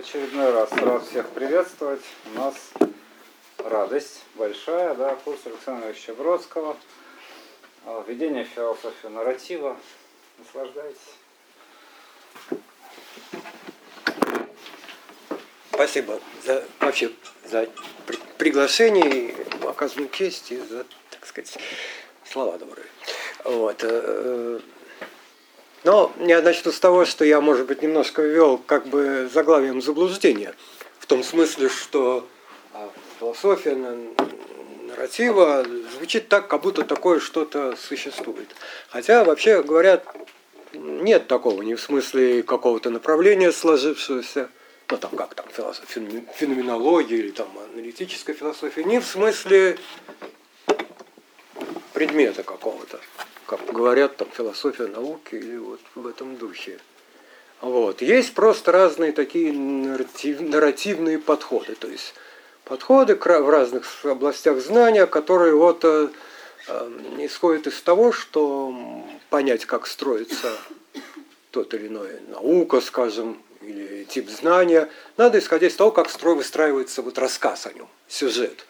очередной раз рад всех приветствовать. У нас радость большая, да, курс Александра Ильича Бродского. А, Введение в философию нарратива. Наслаждайтесь. Спасибо за вообще за при- приглашение, оказанную честь и за, так сказать, слова добрые. Вот. Но я начну с того, что я, может быть, немножко ввел как бы заглавием заблуждения. В том смысле, что а, философия на- нарратива звучит так, как будто такое что-то существует. Хотя, вообще говоря, нет такого, не в смысле какого-то направления сложившегося, ну там как там философ, феномен- феноменология или там аналитическая философия, не в смысле предмета какого-то, как говорят там философия науки или вот в этом духе. Вот. Есть просто разные такие нарратив- нарративные подходы, то есть подходы в разных областях знания, которые вот э, э, исходят из того, что понять, как строится тот или иной наука, скажем, или тип знания, надо исходить из того, как строй выстраивается вот рассказ о нем, сюжет.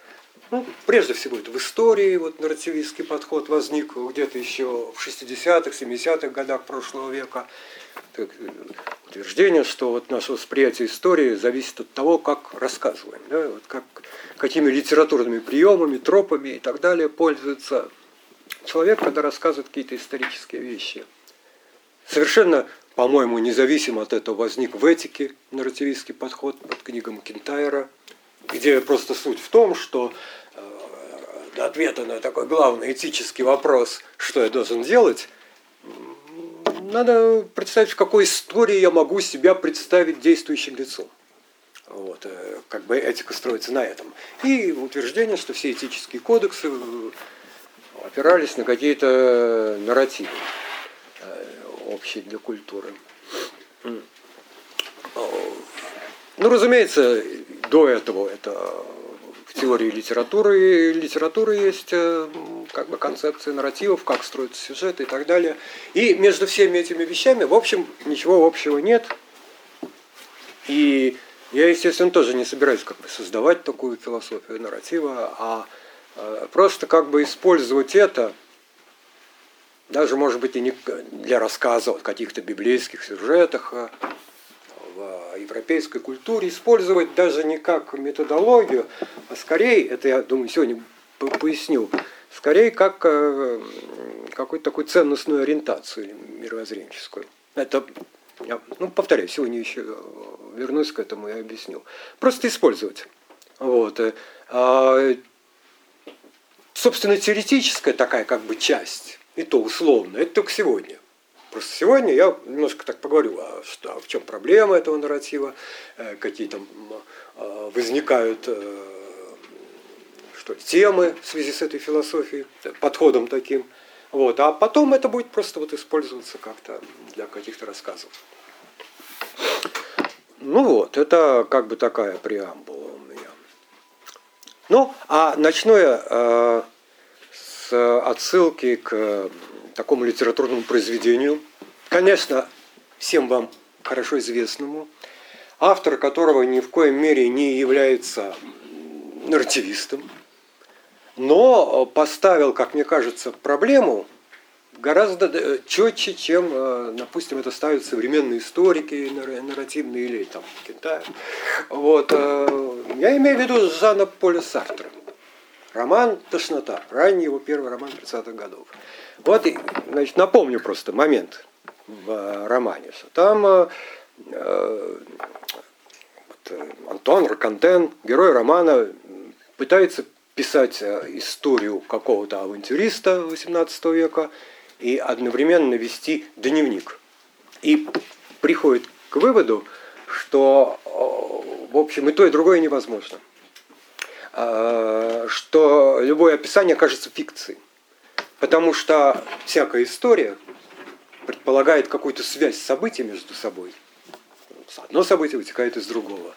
Ну, прежде всего, это в истории вот нарративистский подход возник где-то еще в 60-х, 70-х годах прошлого века. Так, э, утверждение, что вот наше восприятие истории зависит от того, как рассказываем, да, вот как, какими литературными приемами, тропами и так далее пользуется человек, когда рассказывает какие-то исторические вещи. Совершенно, по-моему, независимо от этого возник в этике нарративистский подход под книгом Макентайра, где просто суть в том, что ответа на такой главный этический вопрос, что я должен делать, надо представить, в какой истории я могу себя представить действующим лицом. Вот, э, как бы этика строится на этом. И утверждение, что все этические кодексы э, опирались на какие-то нарративы э, общие для культуры. Ну, разумеется, до этого это в теории литературы, литературы есть э, как бы концепция нарративов, как строится сюжет и так далее. И между всеми этими вещами, в общем, ничего общего нет. И я, естественно, тоже не собираюсь как бы создавать такую философию нарратива, а э, просто как бы использовать это, даже, может быть, и не для рассказа о каких-то библейских сюжетах, а европейской культуре, использовать даже не как методологию, а скорее, это я думаю, сегодня по- поясню, скорее как э, какую-то такую ценностную ориентацию мировоззренческую. Это, я, ну, повторяю, сегодня еще вернусь к этому и объясню. Просто использовать. Вот. а, собственно, теоретическая такая как бы часть, и то условно, это только сегодня. Просто сегодня я немножко так поговорю, а что, а в чем проблема этого нарратива, э, какие там э, возникают э, что, темы в связи с этой философией, э, подходом таким. Вот. А потом это будет просто вот использоваться как-то для каких-то рассказов. Ну вот, это как бы такая преамбула у меня. Ну, а начну я э, с отсылки к такому литературному произведению, конечно, всем вам хорошо известному, автор которого ни в коем мере не является нарративистом, но поставил, как мне кажется, проблему гораздо э, четче, чем, э, допустим, это ставят современные историки нар- нарративные или там Китай. Вот, э, я имею в виду Жана Поля Сартра. Роман «Тошнота», ранний его первый роман 30-х годов. Вот, значит, напомню просто момент в э, романе, там э, э, э, Антуан Ракантен, герой романа, пытается писать историю какого-то авантюриста XVIII века и одновременно вести дневник. И приходит к выводу, что, в общем, и то, и другое невозможно. Что любое описание кажется фикцией. Потому что всякая история предполагает какую-то связь событий между собой. Одно событие вытекает из другого.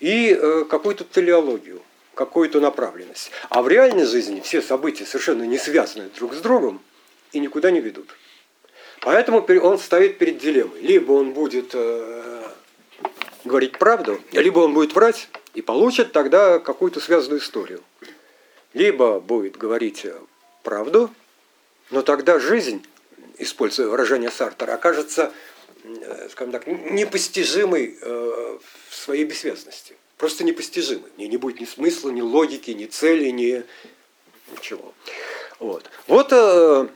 И э, какую-то телеологию, какую-то направленность. А в реальной жизни все события совершенно не связаны друг с другом и никуда не ведут. Поэтому он стоит перед дилеммой. Либо он будет э, говорить правду, либо он будет врать и получит тогда какую-то связанную историю. Либо будет говорить правду, но тогда жизнь, используя выражение Сартера, окажется, э, скажем так, непостижимой э, в своей бессвязности. Просто непостижимой. В ней не будет ни смысла, ни логики, ни цели, ни ничего. Вот, вот э,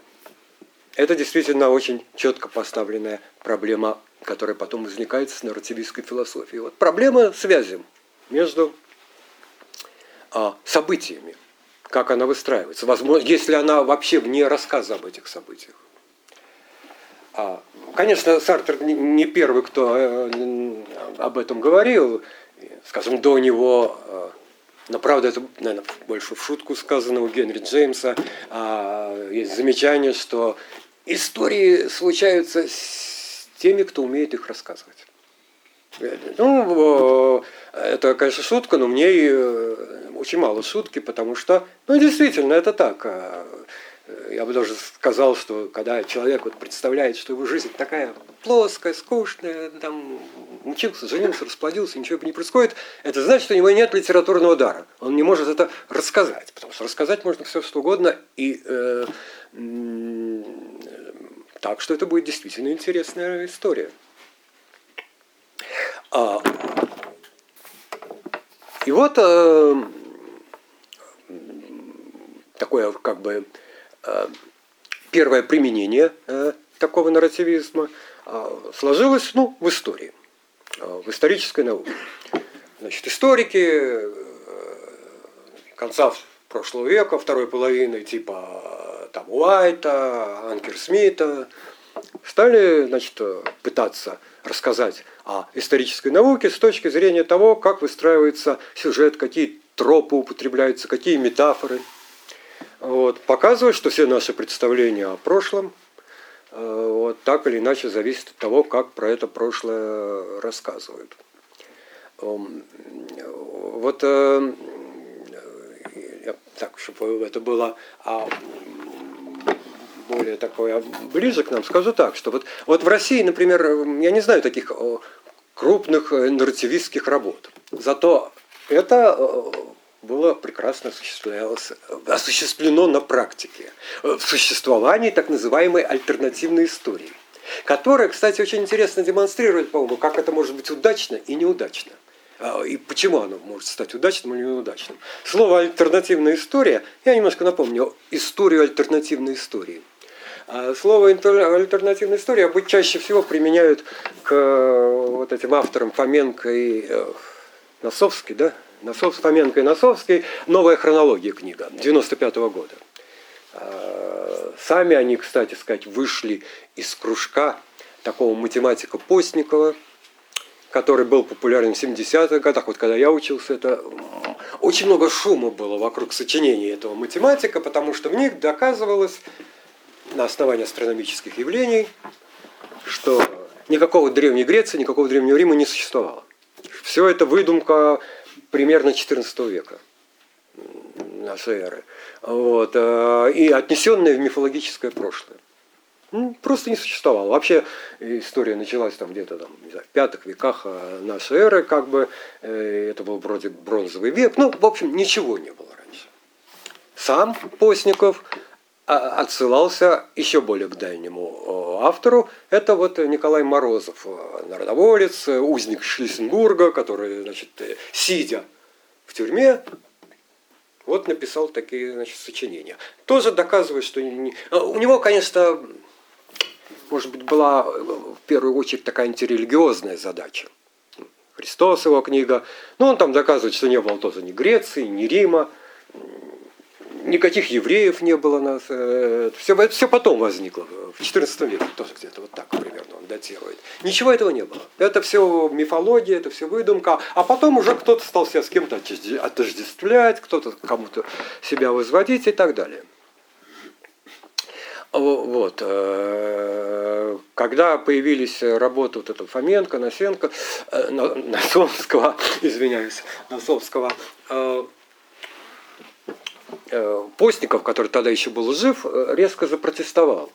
это действительно очень четко поставленная проблема, которая потом возникает с нарративистской философией. Вот проблема связи между а, событиями, как она выстраивается, возможно, если она вообще вне рассказа об этих событиях. А, конечно, Сартер не первый, кто э, об этом говорил, скажем, до него э, но правда, это, наверное, больше в шутку сказано у Генри Джеймса. А, есть замечание, что истории случаются с теми, кто умеет их рассказывать. Ну, это, конечно, шутка, но мне э, очень мало шутки, потому что, ну, действительно, это так. А, я бы даже сказал, что когда человек вот представляет, что его жизнь такая плоская, скучная, там, учился, женился, расплодился, ничего не происходит, это значит, что у него нет литературного дара. Он не может это рассказать, потому что рассказать можно все что угодно, и э, э, так что это будет действительно интересная история. А, и вот э, такое как бы э, первое применение э, такого нарративизма э, сложилось ну, в истории, э, в исторической науке. Значит, историки конца прошлого века, второй половины, типа там Уайта, Анкер Смита, стали значит, пытаться рассказать о исторической науке с точки зрения того, как выстраивается сюжет, какие тропы употребляются, какие метафоры. Вот, показывает, что все наши представления о прошлом э, вот, так или иначе зависят от того, как про это прошлое рассказывают. Эм, вот э, так, чтобы это было а, более такое ближе к нам, скажу так, что вот, вот в России, например, я не знаю таких крупных э, нарративистских работ. Зато это э, было прекрасно осуществлено на практике в существовании так называемой альтернативной истории, которая, кстати, очень интересно демонстрирует, по-моему, как это может быть удачно и неудачно. А, и почему оно может стать удачным или неудачным. Слово «альтернативная история», я немножко напомню историю альтернативной истории – слово альтернативная история быть чаще всего применяют к э, вот этим авторам Фоменко и э, Носовский, да? Носов, Фоменко и Носовский. Новая хронология книга 95 -го года. А, сами они, кстати сказать, вышли из кружка такого математика Постникова, который был популярен в 70-х годах. Вот когда я учился, это очень много шума было вокруг сочинения этого математика, потому что в них доказывалось, на основании астрономических явлений, что никакого Древней Греции, никакого Древнего Рима не существовало. Все это выдумка примерно XIV века нашей эры. Вот, э, и отнесенная в мифологическое прошлое. Просто не существовало. Вообще история началась там где-то там, не знаю, в пятых веках э, нашей эры, как бы э, это был вроде бронзовый век. Ну, в общем, ничего не было раньше. Сам Постников отсылался еще более к дальнему автору. Это вот Николай Морозов, народоволец, узник Шлиссенбурга, который, значит, сидя в тюрьме, вот написал такие значит, сочинения. Тоже доказывает, что не... А, у него, конечно, может быть, была в первую очередь такая антирелигиозная задача. Христос его книга. Но он там доказывает, что не было тоже ни Греции, ни Рима, никаких евреев не было. Нас, все, это все потом возникло, в XIV веке, тоже где-то вот так примерно он датирует. Ничего этого не было. Это все мифология, это все выдумка. А потом уже кто-то стал себя с кем-то отождествлять, кто-то кому-то себя возводить и так далее. Вот. Э, когда появились работы вот этого Фоменко, Носенко, э, Носовского, извиняюсь, Носовского, э, Э, Постников, который тогда еще был жив, э, резко запротестовал.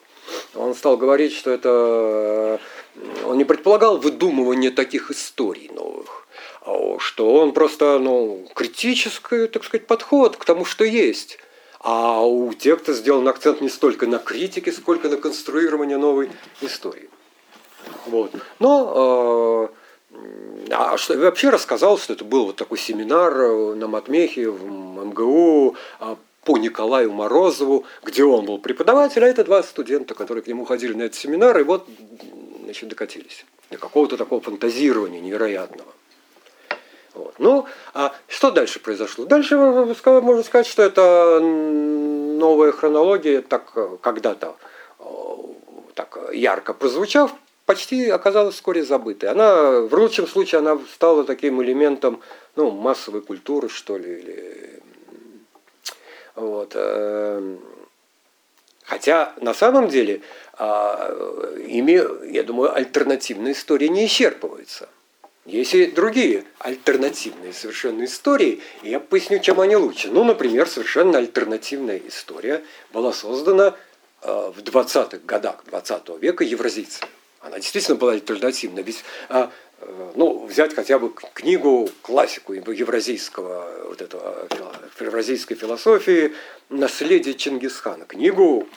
Он стал говорить, что это он не предполагал выдумывание таких историй новых, а что он просто ну, критический, так сказать, подход к тому, что есть. А у тех, кто сделан акцент не столько на критике, сколько на конструировании новой истории. Вот. Но э, а что, вообще рассказал, что это был вот такой семинар э, на Матмехе в МГУ а, по Николаю Морозову, где он был преподаватель, а это два студента, которые к нему ходили на этот семинар, и вот значит, докатились до какого-то такого фантазирования невероятного. Вот. Ну, а что дальше произошло? Дальше можно сказать, что это новая хронология, так когда-то так ярко прозвучав, почти оказалась вскоре забытой. Она, в лучшем случае, она стала таким элементом ну, массовой культуры, что ли. Или... Вот. Эм, хотя на самом деле а, ими, я думаю, альтернативная история не исчерпывается. Есть и другие альтернативные совершенно истории, и я поясню, чем они лучше. Ну, например, совершенно альтернативная история была создана э, в 20-х годах 20 века евразийцами. Она действительно была альтернативна. Ведь, э, э, ну, взять хотя бы книгу, классику евразийского, вот этого, евразийской философии «Наследие Чингисхана». Книгу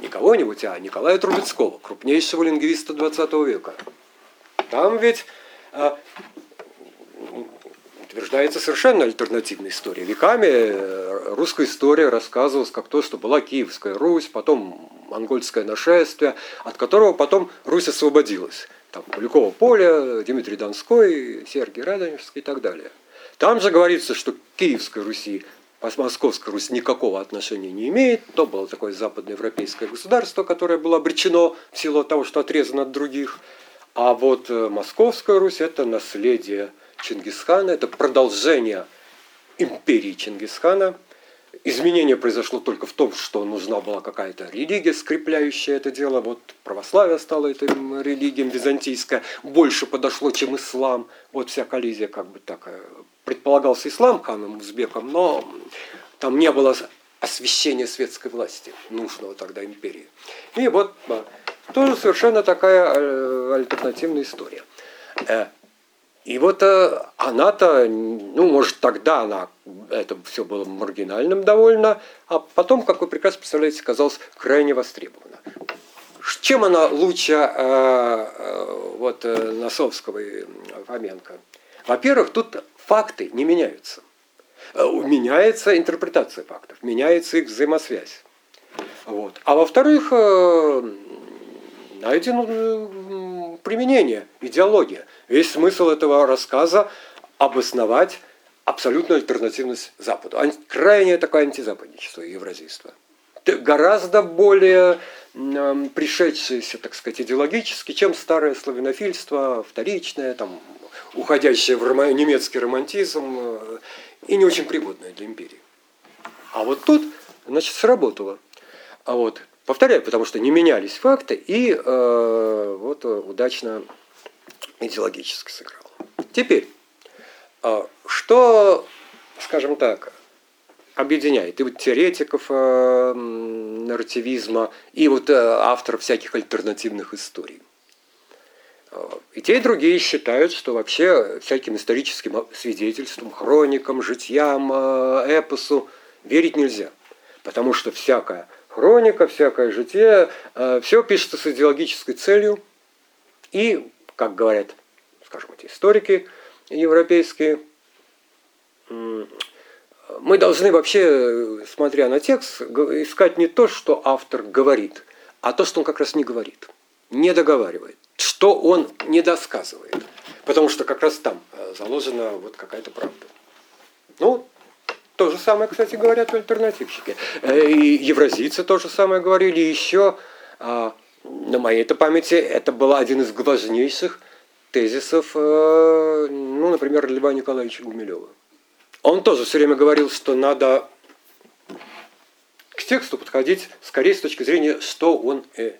не кого-нибудь, а Николая Трубецкого, крупнейшего лингвиста 20 века. Там ведь утверждается совершенно альтернативная история. Веками э, русская история рассказывалась как то, что была Киевская Русь, потом монгольское нашествие, от которого потом Русь освободилась. Там Куликово поле, Дмитрий Донской, Сергий Радонежский и так далее. Там же говорится, что Киевской Руси Московская Русь никакого отношения не имеет. То было такое западноевропейское государство, которое было обречено в силу того, что отрезано от других. А вот э, Московская Русь – это наследие Чингисхана, это продолжение империи Чингисхана. Изменение произошло только в том, что нужна была какая-то религия, скрепляющая это дело. Вот православие стало этой религией, византийская, больше подошло, чем ислам. Вот вся коллизия как бы такая. Предполагался ислам ханом узбеком, но там не было освящения светской власти, нужного тогда империи. И вот тоже совершенно такая э, альтернативная история. Э, и вот э, она-то, ну, может, тогда она, это все было маргинальным довольно, а потом, как вы прекрасно представляете, казалось крайне востребована. Чем она лучше э, вот, Носовского и Фоменко? Во-первых, тут факты не меняются. Меняется интерпретация фактов, меняется их взаимосвязь. Вот. А во-вторых, найдено ну, применение, идеология. Весь смысл этого рассказа обосновать абсолютную альтернативность Западу. Крайнее такое антизападничество и евразийство. Гораздо более пришедшееся, так сказать, идеологически, чем старое славянофильство, вторичное, там, уходящее в немецкий романтизм э, и не очень пригодное для империи. А вот тут, значит, сработало. А вот Повторяю, потому что не менялись факты и э, вот удачно идеологически сыграл. Теперь, э, что, скажем так, объединяет и вот теоретиков э, нарративизма, и вот э, авторов всяких альтернативных историй? Э, и те, и другие считают, что вообще всяким историческим свидетельствам, хроникам, житьям, эпосу верить нельзя. Потому что всякое хроника, всякое житие, все пишется с идеологической целью. И, как говорят, скажем, эти историки европейские, мы должны вообще, смотря на текст, искать не то, что автор говорит, а то, что он как раз не говорит, не договаривает, что он не досказывает. Потому что как раз там э, заложена вот какая-то правда. Ну, то же самое, кстати, говорят альтернативщики. Э, и евразийцы то же самое говорили. Еще а, на моей-то памяти это был один из важнейших тезисов, э, ну, например, Льва Николаевича Гумилева. Он тоже все время говорил, что надо к тексту подходить скорее с точки зрения, что он э,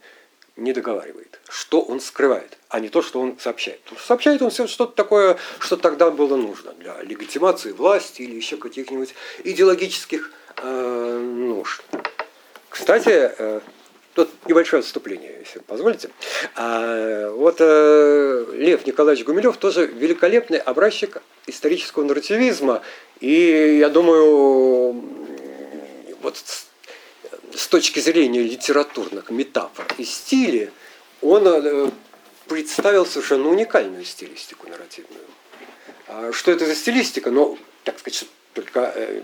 не договаривает, что он скрывает, а не то, что он сообщает. Потому что сообщает он все что-то такое, что тогда было нужно для легитимации власти или еще каких-нибудь идеологических э, нужд. Кстати, э, Тут небольшое отступление, если позволите. А, вот э, Лев Николаевич Гумилев тоже великолепный образчик исторического нарративизма. И я думаю, вот с, с точки зрения литературных метафор и стилей, он э, представил совершенно уникальную стилистику нарративную. А что это за стилистика? Ну, так сказать, только э,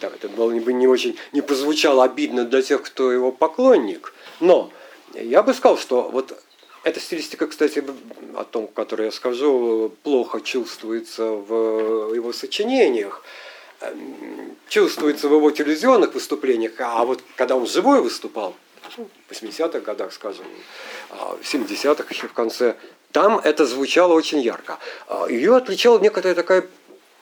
да, это было бы не очень, не прозвучало обидно для тех, кто его поклонник, но я бы сказал, что вот эта стилистика, кстати, о том, которой я скажу, плохо чувствуется в его сочинениях, эм, чувствуется в его телевизионных выступлениях, а вот когда он живой выступал, в 80-х годах, скажем, а, в 70-х еще в конце, там это звучало очень ярко. А, Ее отличала некоторая такая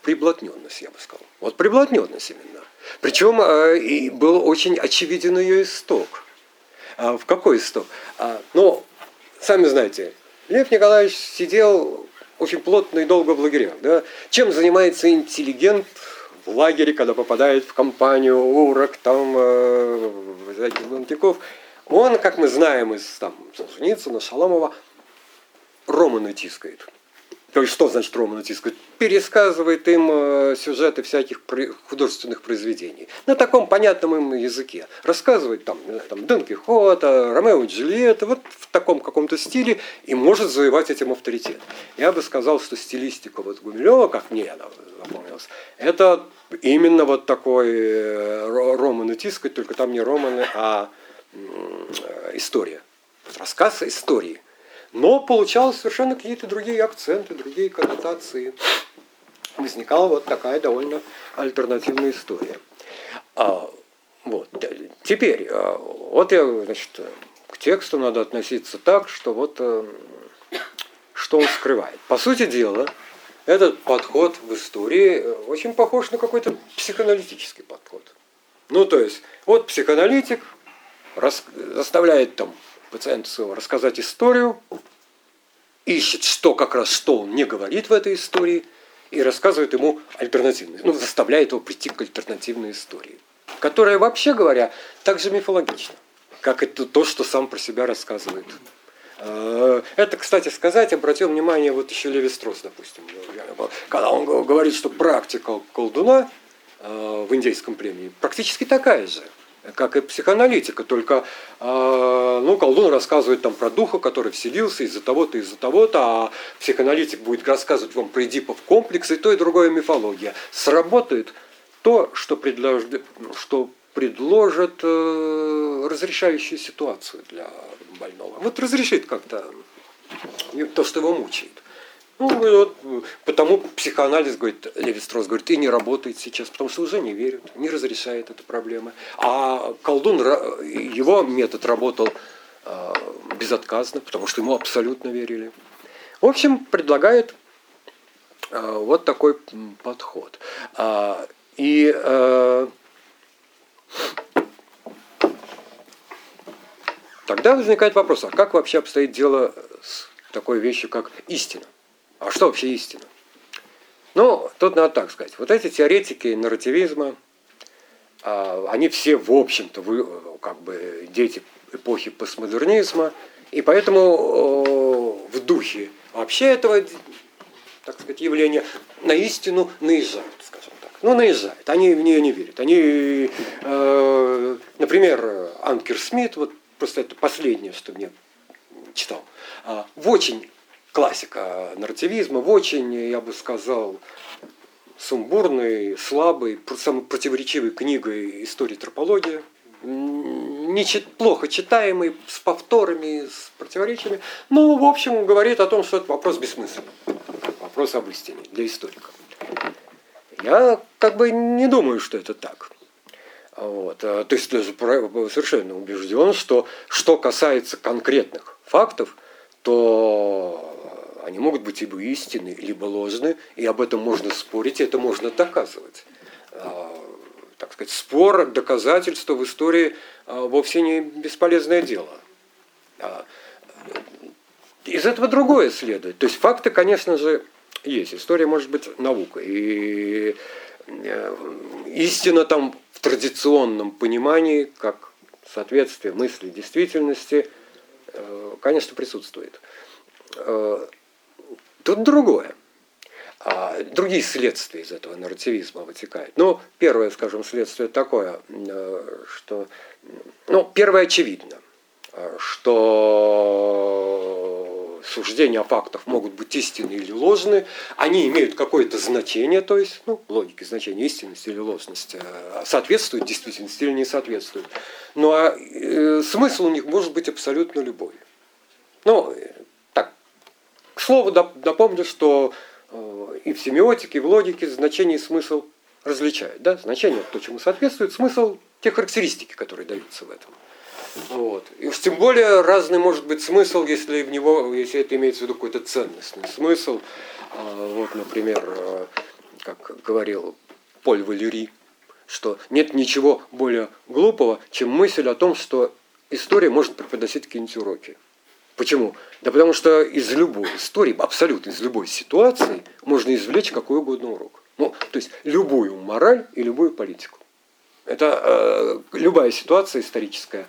приблотненность, я бы сказал. Вот приблотненность именно. Причем э, и был очень очевиден ее исток. А в какой исток? А, ну, сами знаете, Лев Николаевич сидел очень плотно и долго в лагерях. Да? Чем занимается интеллигент в лагере, когда попадает в компанию урок, там, э, Монтяков? Он, как мы знаем из там, Солженицына, Шаломова, Романа тискает. То есть что значит тискает? Пересказывает им э, сюжеты всяких художественных произведений. На таком понятном им языке. Рассказывает там, там Дон Кихота, Ромео и Джульетта, вот в таком каком-то стиле и может завоевать этим авторитет. Я бы сказал, что стилистика вот Гумилева, как мне она запомнилась, это именно вот такой э, Роман и только там не романы, а э, история. Рассказ истории – но получалось совершенно какие-то другие акценты, другие коннотации. Возникала вот такая довольно альтернативная история. А, вот. Теперь, а, вот я, значит, к тексту надо относиться так, что вот э, что он скрывает. По сути дела, этот подход в истории э, очень похож на какой-то психоаналитический подход. Ну, то есть, вот психоаналитик заставляет там пациенту рассказать историю, ищет, что как раз, что он не говорит в этой истории, и рассказывает ему альтернативную, ну, заставляет его прийти к альтернативной истории, которая, вообще говоря, также мифологична, как это то, что сам про себя рассказывает. А, это, кстати сказать, обратил внимание вот еще Леви Строс, допустим, когда он говорит, что практика колдуна а, в индейском племени практически такая же – как и психоаналитика, только э, ну, колдун рассказывает там про духа, который вселился из-за того-то, из-за того-то, а психоаналитик будет рассказывать вам про Эдипов комплекс и то, и другое мифология. Сработает то, что предложит, что предложит э, разрешающую ситуацию для больного. Вот разрешит как-то то, что его мучает. Ну, вот, потому психоанализ, говорит, Леви Строс, говорит, и не работает сейчас, потому что уже не верят, не разрешает эту проблему. А колдун, его метод работал э, безотказно, потому что ему абсолютно верили. В общем, предлагает э, вот такой подход. А, и э, тогда возникает вопрос, а как вообще обстоит дело с такой вещью, как истина? А что вообще истина? Ну, тут надо так сказать. Вот эти теоретики нарративизма, а, они все, в общем-то, как бы дети эпохи постмодернизма, и поэтому в духе вообще этого, так сказать, явления на истину наезжают, скажем так. Ну, наезжают, они в нее не верят. Они, э, например, Анкер Смит, вот просто это последнее, что мне читал, а, в очень классика нарративизма, в очень, я бы сказал, сумбурной, слабой, самой противоречивой книгой истории тропологии, не чит, плохо читаемый, с повторами, с противоречиями, но, в общем, говорит о том, что это вопрос бессмысленный, вопрос об истине для историка. Я как бы не думаю, что это так. Вот. А, то есть даже совершенно убежден, что что касается конкретных фактов, то могут быть либо истинны, либо ложны, и об этом можно спорить, и это можно доказывать. А, так сказать, спор, доказательство в истории а, вовсе не бесполезное дело. А, из этого другое следует. То есть факты, конечно же, есть. История может быть наукой. И э, истина там в традиционном понимании, как соответствие мысли действительности, э, конечно, присутствует. Э, тут другое. А другие следствия из этого нарративизма вытекают. Ну, первое, скажем, следствие такое, э, что... Ну, первое очевидно, что суждения о фактах могут быть истинны или ложны, они имеют какое-то значение, то есть, ну, логики значения истинности или ложности, э, соответствуют действительности или не соответствуют. Ну, а э, смысл у них может быть абсолютно любой. Ну, к слову, напомню, что э, и в семиотике, и в логике значение и смысл различают. Да? Значение то, чему соответствует, смысл те характеристики, которые даются в этом. Вот. И уж тем более разный может быть смысл, если в него, если это имеется в виду какой-то ценностный смысл. А, вот, например, а, как говорил Поль Валери, что нет ничего более глупого, чем мысль о том, что история может преподносить какие-нибудь уроки. Почему? Да потому что из любой истории, абсолютно из любой ситуации, можно извлечь какой угодно урок. Ну, то есть любую мораль и любую политику. Это э, любая ситуация историческая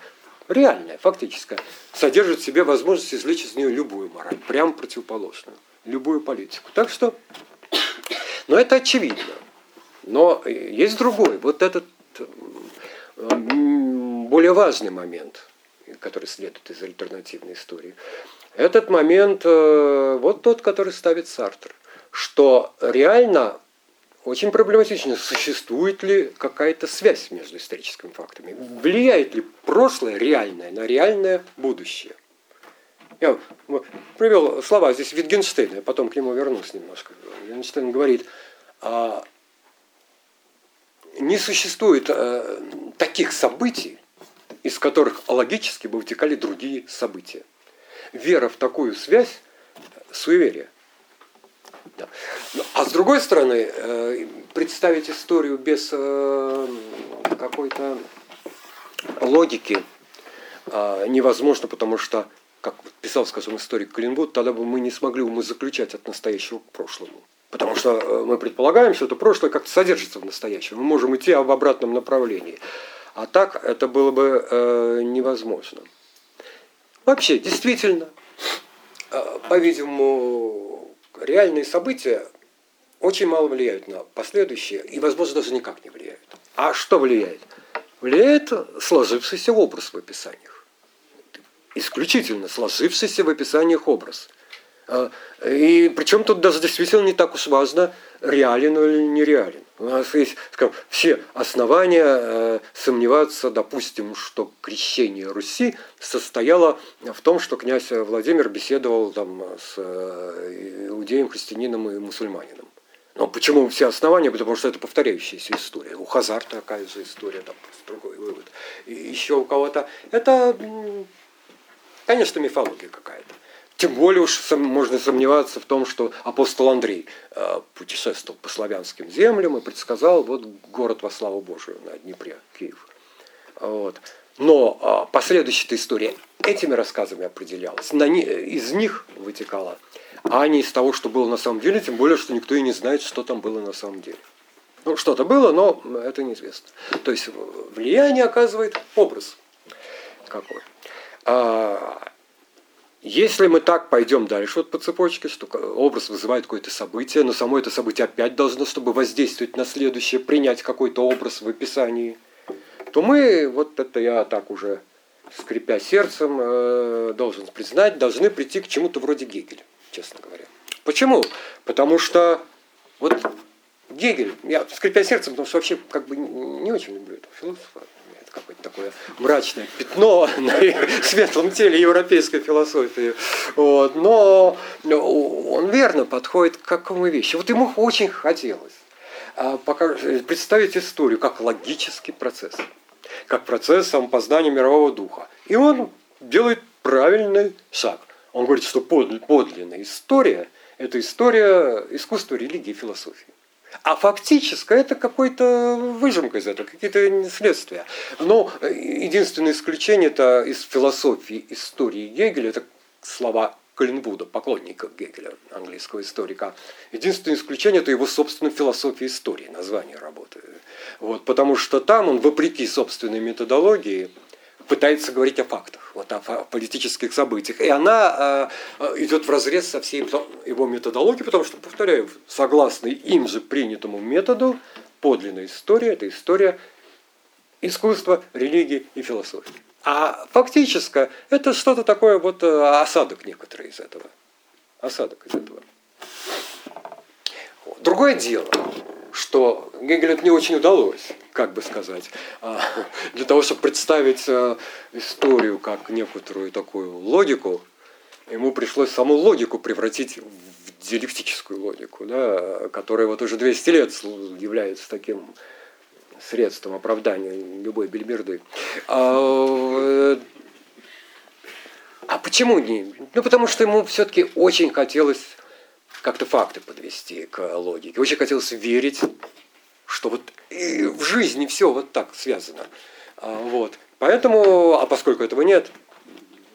реальная, фактическая, содержит в себе возможность извлечь из нее любую мораль, прямо противоположную, любую политику. Так что, но это очевидно. Но есть другой, вот этот более важный момент, который следует из альтернативной истории. Этот момент, э, вот тот, который ставит Сартр, что реально очень проблематично, существует ли какая-то связь между историческими фактами. Влияет ли прошлое реальное на реальное будущее? Я привел слова здесь Витгенштейна, я потом к нему вернусь немножко. Витгенштейн говорит, а, не существует а, таких событий, из которых логически бы вытекали другие события. Вера в такую связь – суеверие. Да. Ну, а с другой стороны, э, представить историю без э, какой-то логики э, невозможно, потому что, как писал, скажем, историк Клинвуд, тогда бы мы не смогли умозаключать от настоящего к прошлому. Потому что мы предполагаем, что это прошлое как-то содержится в настоящем. Мы можем идти в обратном направлении. А так это было бы э, невозможно. Вообще, действительно, э, по-видимому, реальные события очень мало влияют на последующие и, возможно, даже никак не влияют. А что влияет? Влияет сложившийся образ в описаниях. Исключительно сложившийся в описаниях образ. А, и причем тут даже действительно не так уж важно, реален или нереален. У нас есть скажем, все основания э, сомневаться, допустим, что крещение Руси состояло в том, что князь Владимир беседовал там, с э, иудеем, христианином и мусульманином. Но почему все основания? Потому что это повторяющаяся история. У Хазар такая же история, там другой вывод. И еще у кого-то. Это, конечно, мифология какая-то. Тем более уж можно сомневаться в том, что апостол Андрей э, путешествовал по славянским землям и предсказал вот город во славу Божию на Днепре, Киев. Вот. Но а, последующая история этими рассказами определялась. На не, из них вытекала, а не из того, что было на самом деле, тем более, что никто и не знает, что там было на самом деле. Ну, что-то было, но это неизвестно. То есть влияние оказывает образ какой. А, если мы так пойдем дальше вот по цепочке, что образ вызывает какое-то событие, но само это событие опять должно, чтобы воздействовать на следующее, принять какой-то образ в описании, то мы, вот это я так уже скрипя сердцем, э, должен признать, должны прийти к чему-то вроде Гегеля, честно говоря. Почему? Потому что вот Гегель, я скрипя сердцем, потому что вообще как бы не очень люблю этого философа, какое-то такое мрачное пятно на светлом теле европейской философии. Вот. Но он верно подходит к какому вещи. Вот ему очень хотелось а, представить историю как логический процесс, как процесс самопознания мирового духа. И он делает правильный шаг. Он говорит, что подлинная история – это история искусства, религии философии. А фактически это какой-то выжимка из этого, какие-то следствия. Но единственное исключение это из философии истории Гегеля, это слова Коллинвуда, поклонника Гегеля, английского историка. Единственное исключение это его собственная философия истории, название работы. Вот, потому что там он, вопреки собственной методологии, пытается говорить о фактах, вот о политических событиях. И она э, идет в разрез со всей его методологией, потому что, повторяю, согласно им же принятому методу, подлинная история – это история искусства, религии и философии. А фактически это что-то такое, вот осадок некоторые из этого. Осадок из этого. Другое дело, что Гегелю это не очень удалось, как бы сказать, а, для того, чтобы представить э, историю как некоторую такую логику, ему пришлось саму логику превратить в диалектическую логику, да, которая вот уже 200 лет является таким средством оправдания любой бельберды. А, а почему не? Ну, потому что ему все-таки очень хотелось как-то факты подвести к логике. Очень хотелось верить, что вот и в жизни все вот так связано. А, вот. Поэтому, а поскольку этого нет,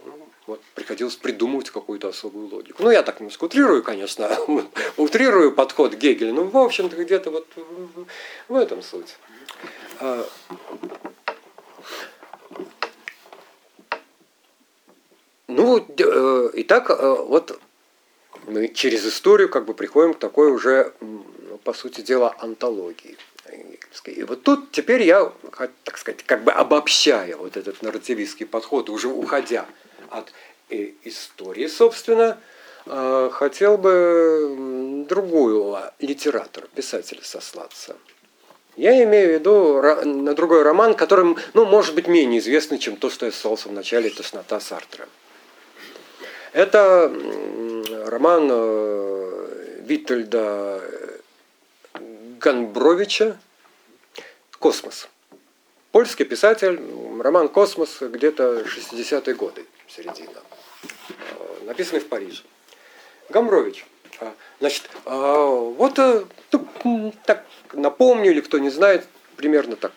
ну, вот, приходилось придумывать какую-то особую логику. Ну, я так немножко утрирую, конечно, утрирую подход Гегеля, но, в общем-то, где-то вот в этом суть. А, ну, э, итак, э, вот мы через историю как бы приходим к такой уже, по сути дела, антологии. И вот тут теперь я, так сказать, как бы обобщая вот этот нарративистский подход, уже уходя от э, истории, собственно, э, хотел бы другую литератора, писателя сослаться. Я имею в виду на другой роман, которым, ну, может быть, менее известный, чем то, что я ссылался в начале «Тошнота Сартра». Это роман э, Витольда Гомбровича «Космос». Польский писатель, роман «Космос» где-то 60-е годы, середина, э, написанный в Париже. Гомбрович. А, значит, а, вот э, ну, так напомню, или кто не знает, примерно так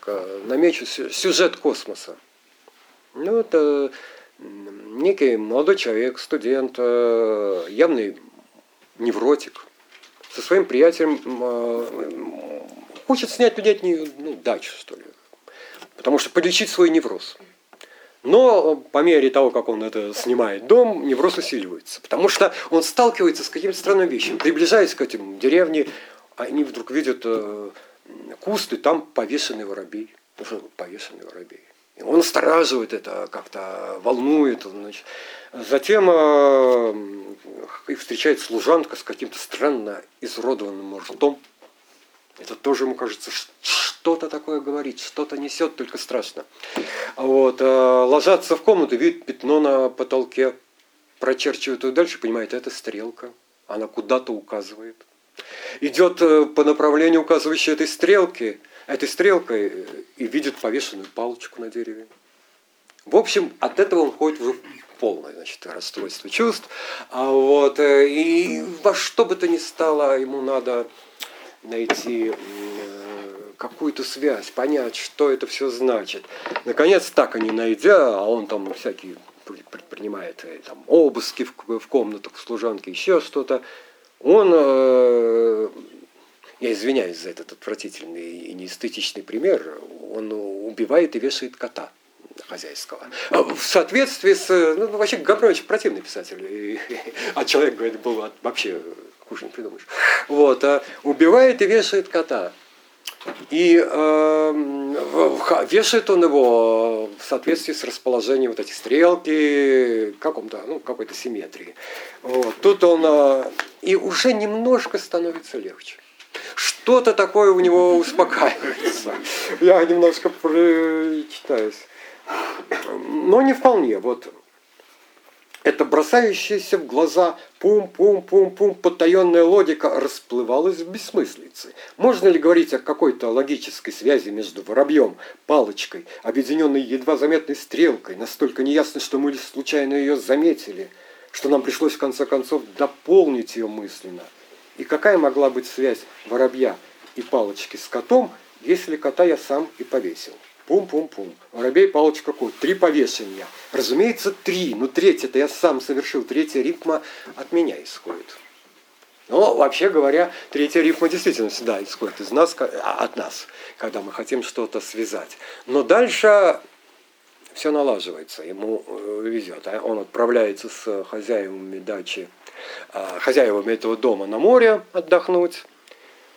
намечу сюжет космоса. Ну, это некий молодой человек, студент, э, явный невротик, со своим приятелем э, хочет снять людей от нее, ну, дачу, что ли, потому что подлечить свой невроз. Но по мере того, как он это снимает дом, невроз усиливается, потому что он сталкивается с какими-то странными вещами. Приближаясь к этим деревне, они вдруг видят э, кусты, там повешенный воробей. Повешенный воробей. Он настораживает это, как-то волнует. Значит. Затем э, их встречает служанка с каким-то странно изродованным ртом. Это тоже ему кажется, что-то такое говорит, что-то несет, только страшно. Вот, э, ложатся в комнату, видят пятно на потолке, прочерчивают и дальше, понимаете, это стрелка, она куда-то указывает. Идет э, по направлению, указывающей этой стрелки, этой стрелкой э, и видит повешенную палочку на дереве. В общем, от этого он ходит уже полное значит, расстройство чувств. А вот, э, и во что бы то ни стало, ему надо найти э, какую-то связь, понять, что это все значит. Наконец, так они найдя, а он там всякие предпринимает там, обыски в, в комнатах служанки, еще что-то, он я извиняюсь за этот отвратительный и неэстетичный пример, он убивает и вешает кота хозяйского. А в соответствии с... Ну, вообще, Габрович противный писатель. А человек, говорит, был вообще хуже не придумаешь. Вот, а убивает и вешает кота. И э, вешает он его в соответствии с расположением вот эти стрелки, каком-то, ну, какой-то симметрии. Вот. Тут он э, и уже немножко становится легче что-то такое у него успокаивается. Я немножко прочитаюсь. Но не вполне. Вот это бросающаяся в глаза пум-пум-пум-пум потаенная логика расплывалась в бессмыслице. Можно ли говорить о какой-то логической связи между воробьем, палочкой, объединенной едва заметной стрелкой, настолько неясно, что мы случайно ее заметили, что нам пришлось в конце концов дополнить ее мысленно – и какая могла быть связь воробья и палочки с котом, если кота я сам и повесил? Пум-пум-пум. Воробей, палочка, кот. Три повешения. Разумеется, три. Но третье-то я сам совершил. Третья рифма от меня исходит. Но, вообще говоря, третья рифма действительно всегда исходит из нас, а, от нас, когда мы хотим что-то связать. Но дальше все налаживается, ему э, везет. А Он отправляется с хозяевами дачи, а, хозяевами этого дома на море отдохнуть.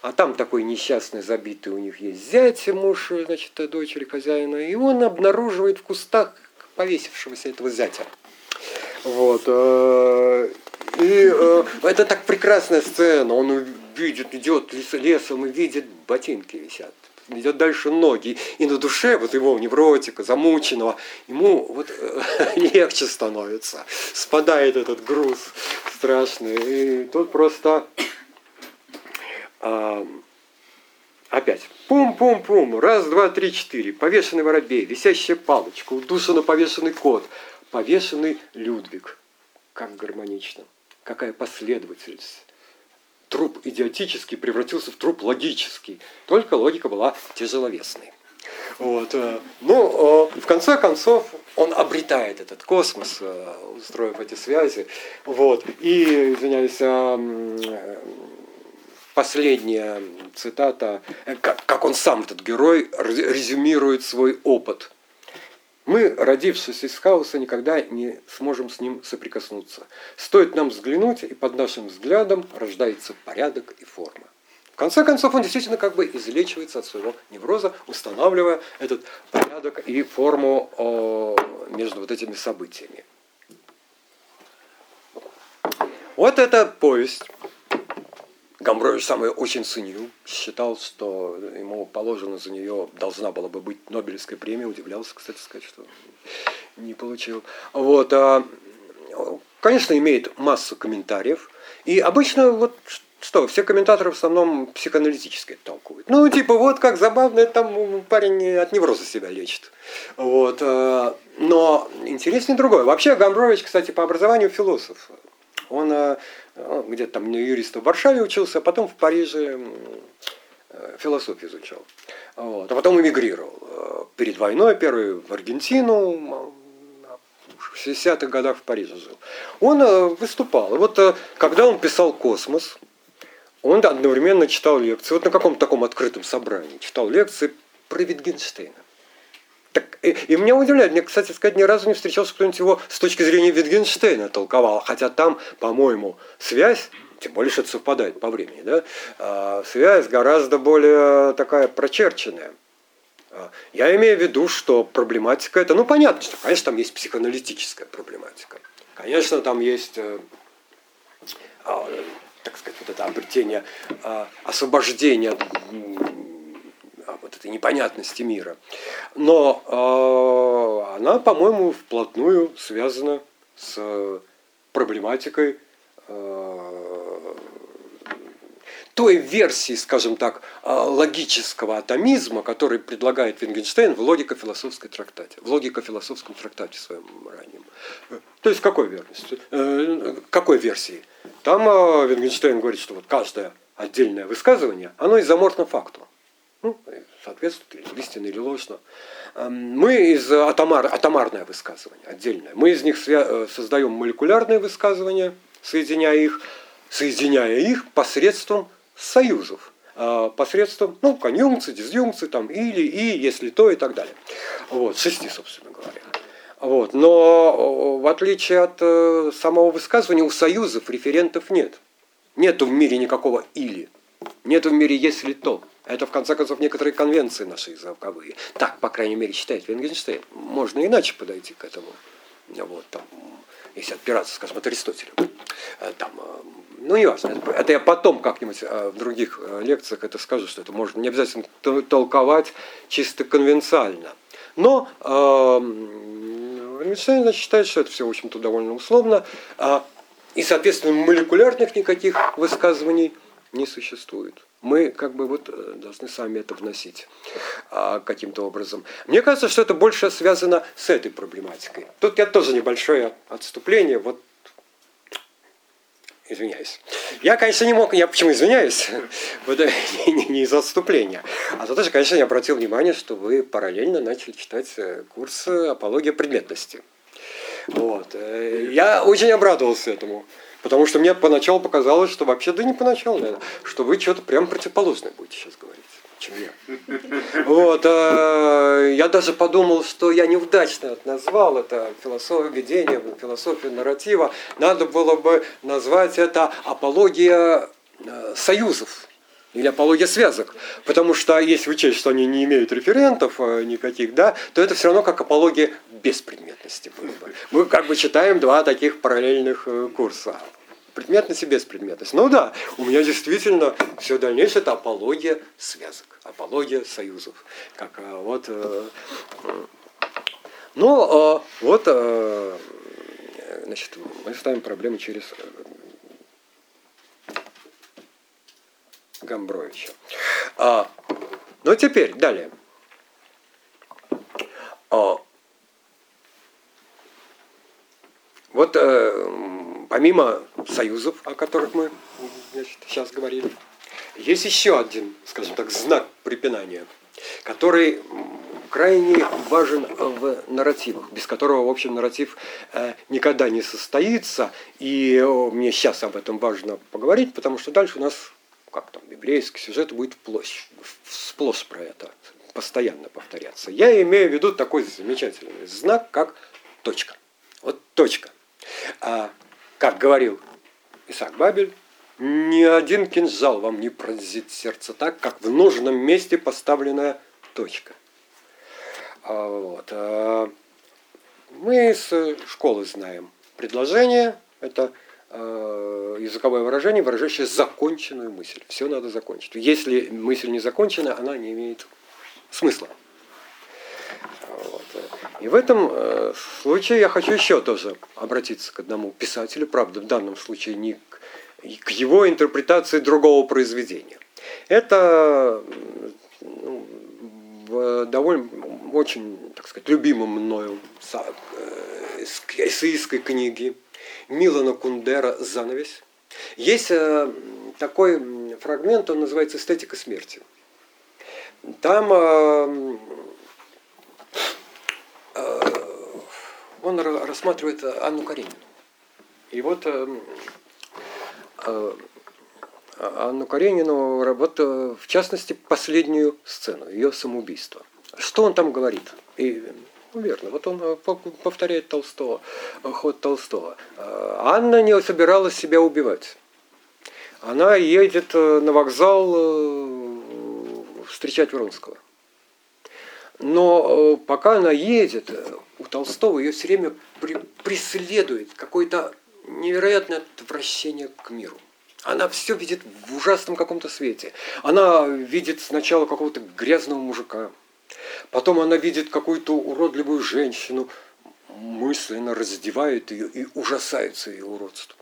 А там такой несчастный, забитый у них есть зять, муж, значит, дочери хозяина. И он обнаруживает в кустах повесившегося этого зятя. Вот. э, И э, это так прекрасная сцена. Он видит, идет лес- лесом и видит, ботинки висят. Идет дальше ноги. И на душе вот его невротика, замученного, ему вот э, легче становится. Спадает этот груз страшный. И тут просто Опять. Пум-пум-пум. Раз, два, три, четыре. Повешенный воробей, висящая палочка, удушенно повешенный кот, повешенный Людвиг. Как гармонично. Какая последовательность. Труп идиотический превратился в труп логический. Только логика была тяжеловесной. Вот. э, Ну, э, в конце концов, он обретает этот космос, э, устроив эти связи. Вот. И, извиняюсь, последняя цитата, как, он сам, этот герой, ре- резюмирует свой опыт. Мы, родившись из хаоса, никогда не сможем с ним соприкоснуться. Стоит нам взглянуть, и под нашим взглядом рождается порядок и форма. В конце концов, он действительно как бы излечивается от своего невроза, устанавливая этот порядок и форму о, между вот этими событиями. Вот эта повесть. Гамбрович сам ее очень ценил, считал, что ему положено за нее должна была бы быть Нобелевская премия, удивлялся, кстати сказать, что не получил. Вот, а, конечно, имеет массу комментариев, и обычно вот что, все комментаторы в основном психоаналитически толкуют. Ну, типа, вот как забавно, там парень от невроза себя лечит. Вот, а, но интереснее другое. Вообще, Гамбрович, кстати, по образованию философ. Он ну, где-то там юриста в Варшаве учился, а потом в Париже э, философию изучал. Вот. А потом эмигрировал. Э, Перед войной первый в Аргентину, а в 60-х годах в Париже жил. Он э, выступал. Вот когда он писал «Космос», он одновременно читал лекции. Вот на каком-то таком открытом собрании читал лекции про Витгенштейна. Так, и, и меня удивляет, мне, кстати сказать, ни разу не встречался кто-нибудь его с точки зрения Витгенштейна толковал, хотя там, по-моему, связь, тем более, что это совпадает по времени, да, а, связь гораздо более такая прочерченная. А, Я имею в виду, что проблематика это, ну понятно, что, конечно, там есть психоаналитическая проблематика, конечно, там есть, э, а, так сказать, вот это обретение м, а, вот этой непонятности мира. Но э, она, по-моему, вплотную связана с проблематикой э, той версии, скажем так, логического атомизма, который предлагает Wittgenstein в логико-философской трактате, в логико-философском трактате своем раннем. То есть какой версии? Э, Какой версии? Там Wittgenstein говорит, что вот каждое отдельное высказывание, оно изоморфно факту. Ну, соответствует или истинно, или ложно. Эм, Мы из атомар, атомарное высказывание, отдельное. Мы из них свя- э, создаем молекулярные высказывания, соединяя их, соединяя их посредством союзов. э, Посредством, ну, конъюнкции, дизъюнкции, там, или, и, если то, и так далее. Вот, шести, собственно говоря. Вот. Но э, в отличие от э, самого высказывания, у союзов референтов нет. Нету в мире никакого или. Нету в мире если то. Это, в конце концов, некоторые конвенции наши языковые. Так, по крайней мере, считает Венгенштейн. Можно иначе подойти к этому. Вот, там, если отпираться, скажем, от Аристотеля. Э, Там, э, ну, не важно. Это, это я потом как-нибудь э, в других лекциях это скажу, что это можно не обязательно тол- толковать чисто конвенциально. Но э, считает, что это все, в общем-то, довольно условно. И, соответственно, молекулярных никаких высказываний не существует. Мы как бы вот э, должны сами это вносить а, каким-то образом. Мне кажется, что это больше связано с этой проблематикой. Тут я тоже небольшое отступление. Вот Извиняюсь. Я, конечно, не мог, я почему извиняюсь, вот, э, не, не- не из-за отступления, а за то, что, конечно, я обратил внимание, что вы параллельно начали читать э, курс «Апология предметности». Вот. Я очень обрадовался этому, потому что мне поначалу показалось, что вообще, да не поначалу, наверное, что вы что-то прям противоположное будете сейчас говорить. чем я. Вот, э, я даже подумал, что я неудачно назвал это философия ведения, философия нарратива. Надо было бы назвать это апология э, союзов или апология связок. Потому что если учесть, что они не имеют референтов э, никаких, да, то это все равно как апология беспредметности было бы. Мы как бы читаем два таких параллельных э, курса. Предметность и беспредметность. Ну да, у меня действительно все дальнейшее это апология связок, апология союзов. Как э, вот, ну, вот, значит, мы ставим проблему через э, Гамбровича. А, ну теперь, далее. А, вот э, помимо союзов, о которых мы значит, сейчас говорили, есть еще один, скажем так, знак препинания, который крайне важен в нарративах, без которого, в общем, нарратив э, никогда не состоится. И мне сейчас об этом важно поговорить, потому что дальше у нас, как там, библейский сюжет будет сплошь про это постоянно повторяться. Я имею в виду такой замечательный знак, как точка. Вот точка. А, как говорил Исаак Бабель, ни один кинжал вам не пронзит сердце так, как в нужном месте поставленная точка. А, вот. а, Мы с школы знаем предложение, это языковое выражение, выражающее законченную мысль. Все надо закончить. Если мысль не закончена, она не имеет смысла. Вот. И в этом э, случае я хочу еще тоже обратиться к одному писателю, правда, в данном случае не к, к его интерпретации другого произведения. Это ну, довольно очень, так сказать, любимом мною э, эссеистской книге Милана Кундера «Занавесь». Есть э, такой фрагмент, он называется «Эстетика смерти». Там э, он ра- рассматривает Анну Каренину. И вот Анну Каренину, вот в частности последнюю сцену, ее самоубийство. Что он там говорит? И, ну, верно, вот он э, по- повторяет Толстого, ход Толстого. Э, Анна не собиралась себя убивать. Она едет э, на вокзал э, встречать Вронского. Но пока она едет, у Толстого ее все время преследует какое-то невероятное отвращение к миру. Она все видит в ужасном каком-то свете. Она видит сначала какого-то грязного мужика, потом она видит какую-то уродливую женщину, мысленно раздевает ее и ужасается ее уродству.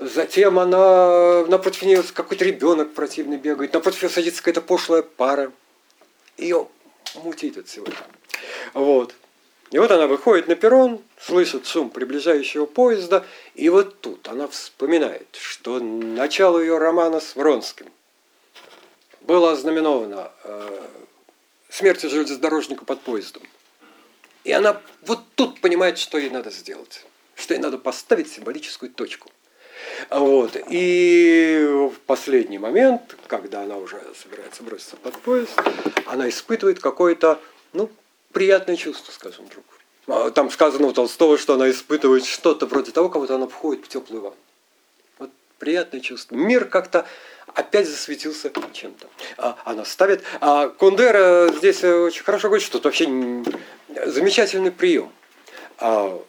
Затем она напротив нее какой-то ребенок противный бегает, напротив нее садится какая-то пошлая пара. Ее мутит от всего. Вот. И вот она выходит на перрон, слышит шум приближающего поезда, и вот тут она вспоминает, что начало ее романа с Вронским было ознаменовано э, смертью железнодорожника под поездом. И она вот тут понимает, что ей надо сделать, что ей надо поставить символическую точку. Вот. И в последний момент, когда она уже собирается броситься под поезд, она испытывает какое-то, ну, приятное чувство, скажем, вдруг. А Там сказано у Толстого, что она испытывает что-то вроде того, как будто она входит в теплую ванну. Вот приятное чувство. Мир как-то опять засветился чем-то. А, она ставит. А Кундера здесь э, очень хорошо говорит, что это вообще замечательный прием. А,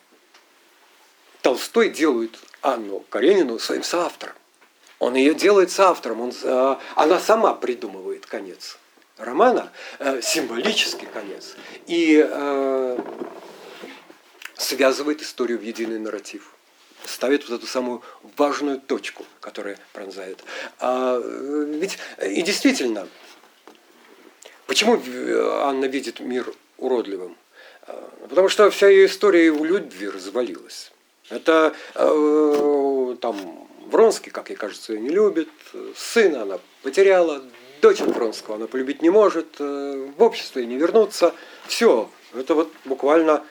Толстой делает Анну Каренину своим соавтором. Он ее делает соавтором, он, э, она сама придумывает конец романа, э, символический конец, и э, связывает историю в единый нарратив. Ставит вот эту самую важную точку, которая пронзает. А, э, ведь и действительно, почему Анна видит мир уродливым? Потому что вся ее история у любви развалилась. Это э, там Вронский, как ей кажется, ее не любит, сына она потеряла, дочь Вронского она полюбить не может, э, в общество ей не вернуться. Все, это вот буквально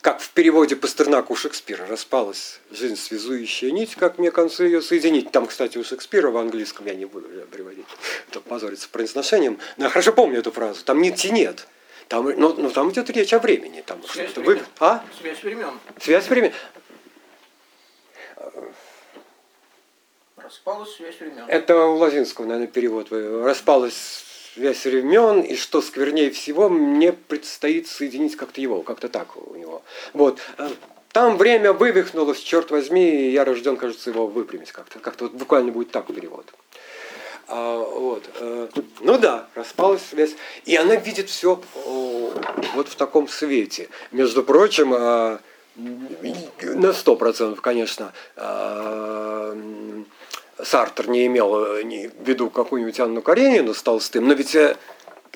как в переводе Пастернака у Шекспира, распалась жизнь связующая нить, как мне концу ее соединить. Там, кстати, у Шекспира в английском, я не буду приводить, это позориться произношением, но я хорошо помню эту фразу, там нити нет. Там, но, но там идет речь о времени. Там Связь времен. А? Связь времен. Связь времени. Распалась связь времен. Это у Лазинского, наверное, перевод. Распалась связь времен, и что сквернее всего, мне предстоит соединить как-то его, как-то так у него. Вот. Э, Там время вывихнулось, черт возьми, и я рожден, кажется, его выпрямить как-то. Как-то вот буквально будет так перевод. А, вот. э, Ну да, распалась связь. И она видит все вот в таком свете. Между прочим, а, на сто процентов, конечно, м, Сартер не имел э, ни в виду какую-нибудь Анну Каренину с Толстым, но ведь э,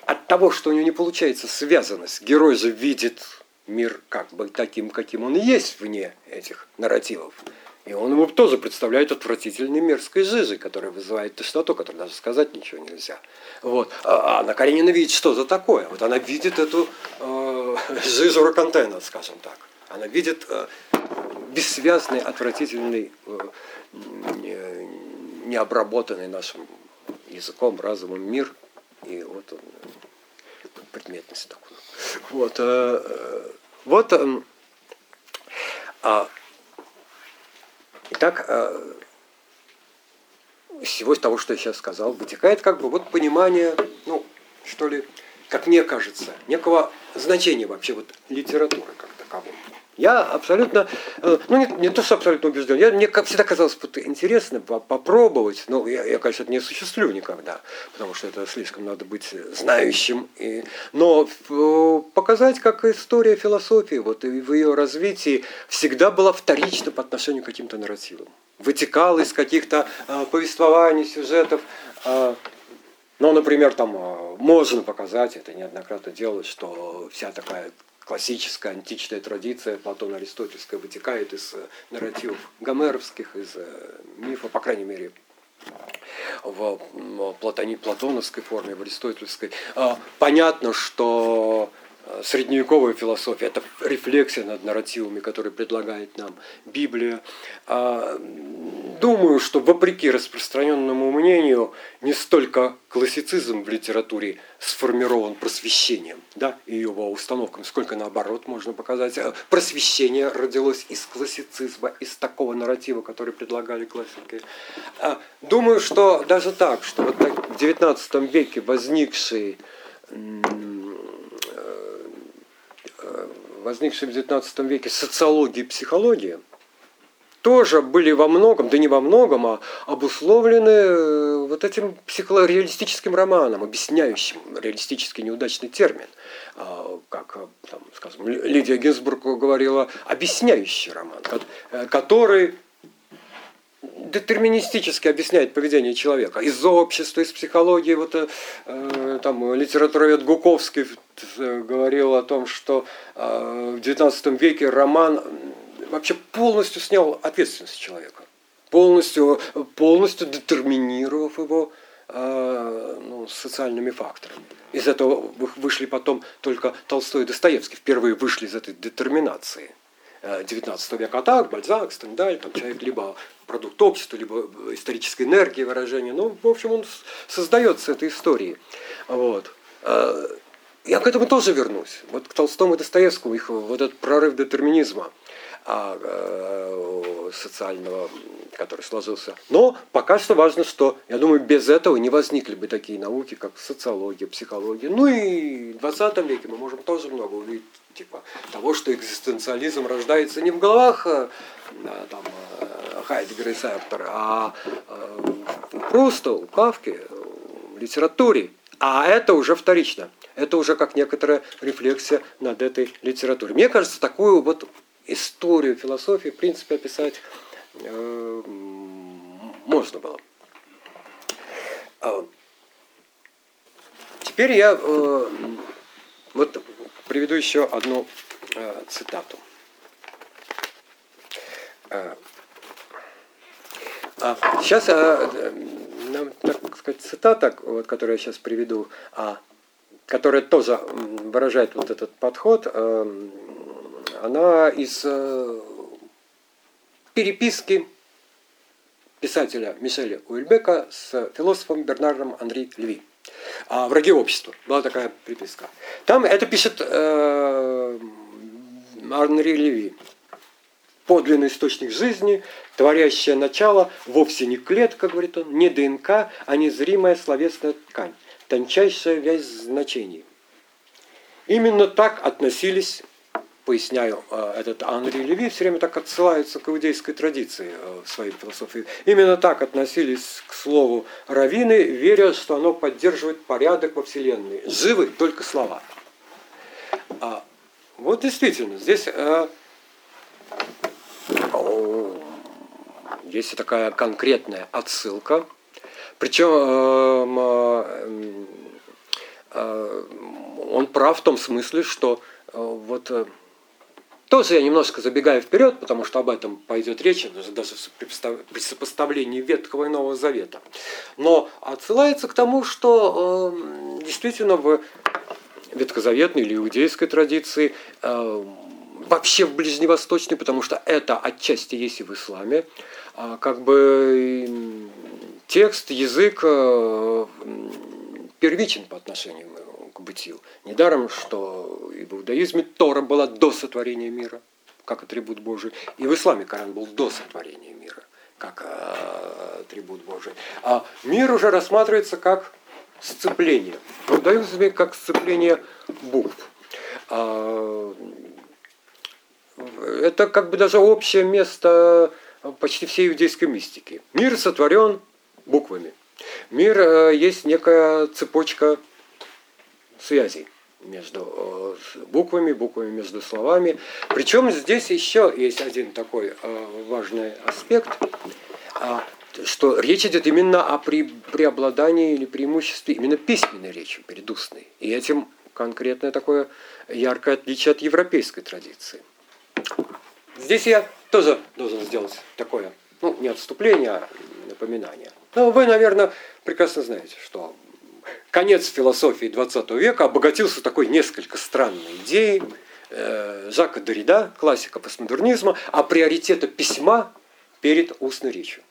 от того, что у него не получается связанность, герой же видит мир как бы таким, каким он есть вне этих нарративов. И он ему тоже представляет отвратительной мерзкой жижей, которая вызывает тошноту, которой даже сказать ничего нельзя. Вот. А Анна Каренина видит, что за такое. Вот она видит эту э, жижу Рокантена, скажем так. Она видит э, бессвязный, отвратительный, э, не- необработанный нашим языком, разумом мир. И вот он, э, предметность такую. Вот, э, э, вот эм, а, Итак, э, из всего того, что я сейчас сказал, вытекает как бы вот понимание, ну, что ли, как мне кажется, некого значения вообще вот литературы как таковой. Я абсолютно, э, ну не, не то, что абсолютно убежден, я, мне всегда казалось интересно по- попробовать, но я, я, конечно, это не осуществлю никогда, потому что это слишком надо быть знающим, и, но э, показать, как история философии вот, и в ее развитии всегда была вторична по отношению к каким-то нарративам. Вытекала из каких-то э, повествований, сюжетов, э, ну, например, там э, можно показать, это неоднократно делалось, что вся такая классическая античная традиция Платона Аристотельская вытекает из э, нарративов гомеровских, из э, мифа, по крайней мере, в платони, платоновской форме, в аристотельской. А, Понятно, что средневековая философия – это рефлексия над нарративами, которые предлагает нам Библия. А, Думаю, что вопреки распространенному мнению, не столько классицизм в литературе сформирован просвещением да, и его установками, сколько наоборот можно показать. э, Просвещение родилось из классицизма, из такого нарратива, который предлагали классики. А, Думаю, что даже так, что вот так в XIX веке возникший возникшие в XIX веке социология и психология, тоже были во многом, да не во многом, а обусловлены э, вот этим психореалистическим романом, объясняющим реалистически неудачный термин. А, Как, э, там, скажем, Ли- Лидия Гинзбург говорила, объясняющий роман, э, который детерминистически объясняет поведение человека. Из общества, из психологии, вот э, там литературовед Гуковский э, говорил о том, что э, в XIX веке роман вообще полностью снял ответственность человека, полностью, полностью детерминировав его э, ну, социальными факторами. Из этого вы- вышли потом только Толстой и Достоевский, впервые вышли из этой детерминации. 19 века, а так, Бальзак, Стендаль, там человек либо продукт общества, либо исторической энергии выражения. Ну, в общем, он с- создается этой историей. Вот. Э, Я к этому тоже вернусь. Вот к Толстому и Достоевскому, их вот этот прорыв детерминизма а, э, социального, который сложился. Но пока что важно, что, я думаю, без этого не возникли бы такие науки, как социология, психология. Ну и в 20 веке мы можем тоже много увидеть типа того, что экзистенциализм рождается не в головах э, э, там, э, Хайдегера и Сартера, а просто у Кавки, в литературе. А это уже вторично. Это уже как некоторая рефлексия над этой литературой. Мне кажется, такую вот историю философии, в принципе, описать э, можно было. А, Теперь я э, вот приведу еще одну э, цитату. Э, а, сейчас, а, э, нам, так сказать, цитата, вот, которую я сейчас приведу, а, которая тоже выражает вот этот подход, э, она из э, переписки писателя Мишеля Уильбека с философом Бернардом Анри Леви. А, «Враги общества» была такая приписка. Там это пишет э, Анри Леви. Подлинный источник жизни, творящее начало, вовсе не клетка, говорит он, не ДНК, а незримая словесная ткань, тончайшая вязь значений. Именно так относились поясняю, э, этот Анри Леви все время так отсылается к иудейской традиции э, в своей философии. Именно так относились к слову раввины, веря, что оно поддерживает порядок во Вселенной. Живы только слова. А, вот действительно, здесь э, есть такая конкретная отсылка. Причем э, э, он прав в том смысле, что вот тоже я немножко забегаю вперед, потому что об этом пойдет речь, даже при сопоставлении Ветхого и Нового Завета. Но отсылается к тому, что э, действительно в ветхозаветной или иудейской традиции, э, вообще в ближневосточной, потому что это отчасти есть и в исламе, э, как бы текст, язык э, первичен по отношению к бытию. Недаром, что и в иудаизме Тора была до сотворения мира, как атрибут Божий, и в исламе Коран был до сотворения мира, как э, атрибут Божий. А мир уже рассматривается как сцепление. В иудаизме как сцепление букв. А, это как бы даже общее место почти всей иудейской мистики. Мир сотворен буквами. Мир э, есть некая цепочка связей между э, буквами, буквами между словами. Причем здесь еще есть один такой э, важный аспект, а, что речь идет именно о преобладании или преимуществе именно письменной речи перед устной. И этим конкретное такое яркое отличие от европейской традиции. Здесь я тоже должен сделать такое, ну, не отступление, а напоминание. Но вы, наверное, прекрасно знаете, что конец философии 20 века обогатился такой несколько странной идеей э, Жака Дорида, классика постмодернизма, о приоритете письма перед устной речью.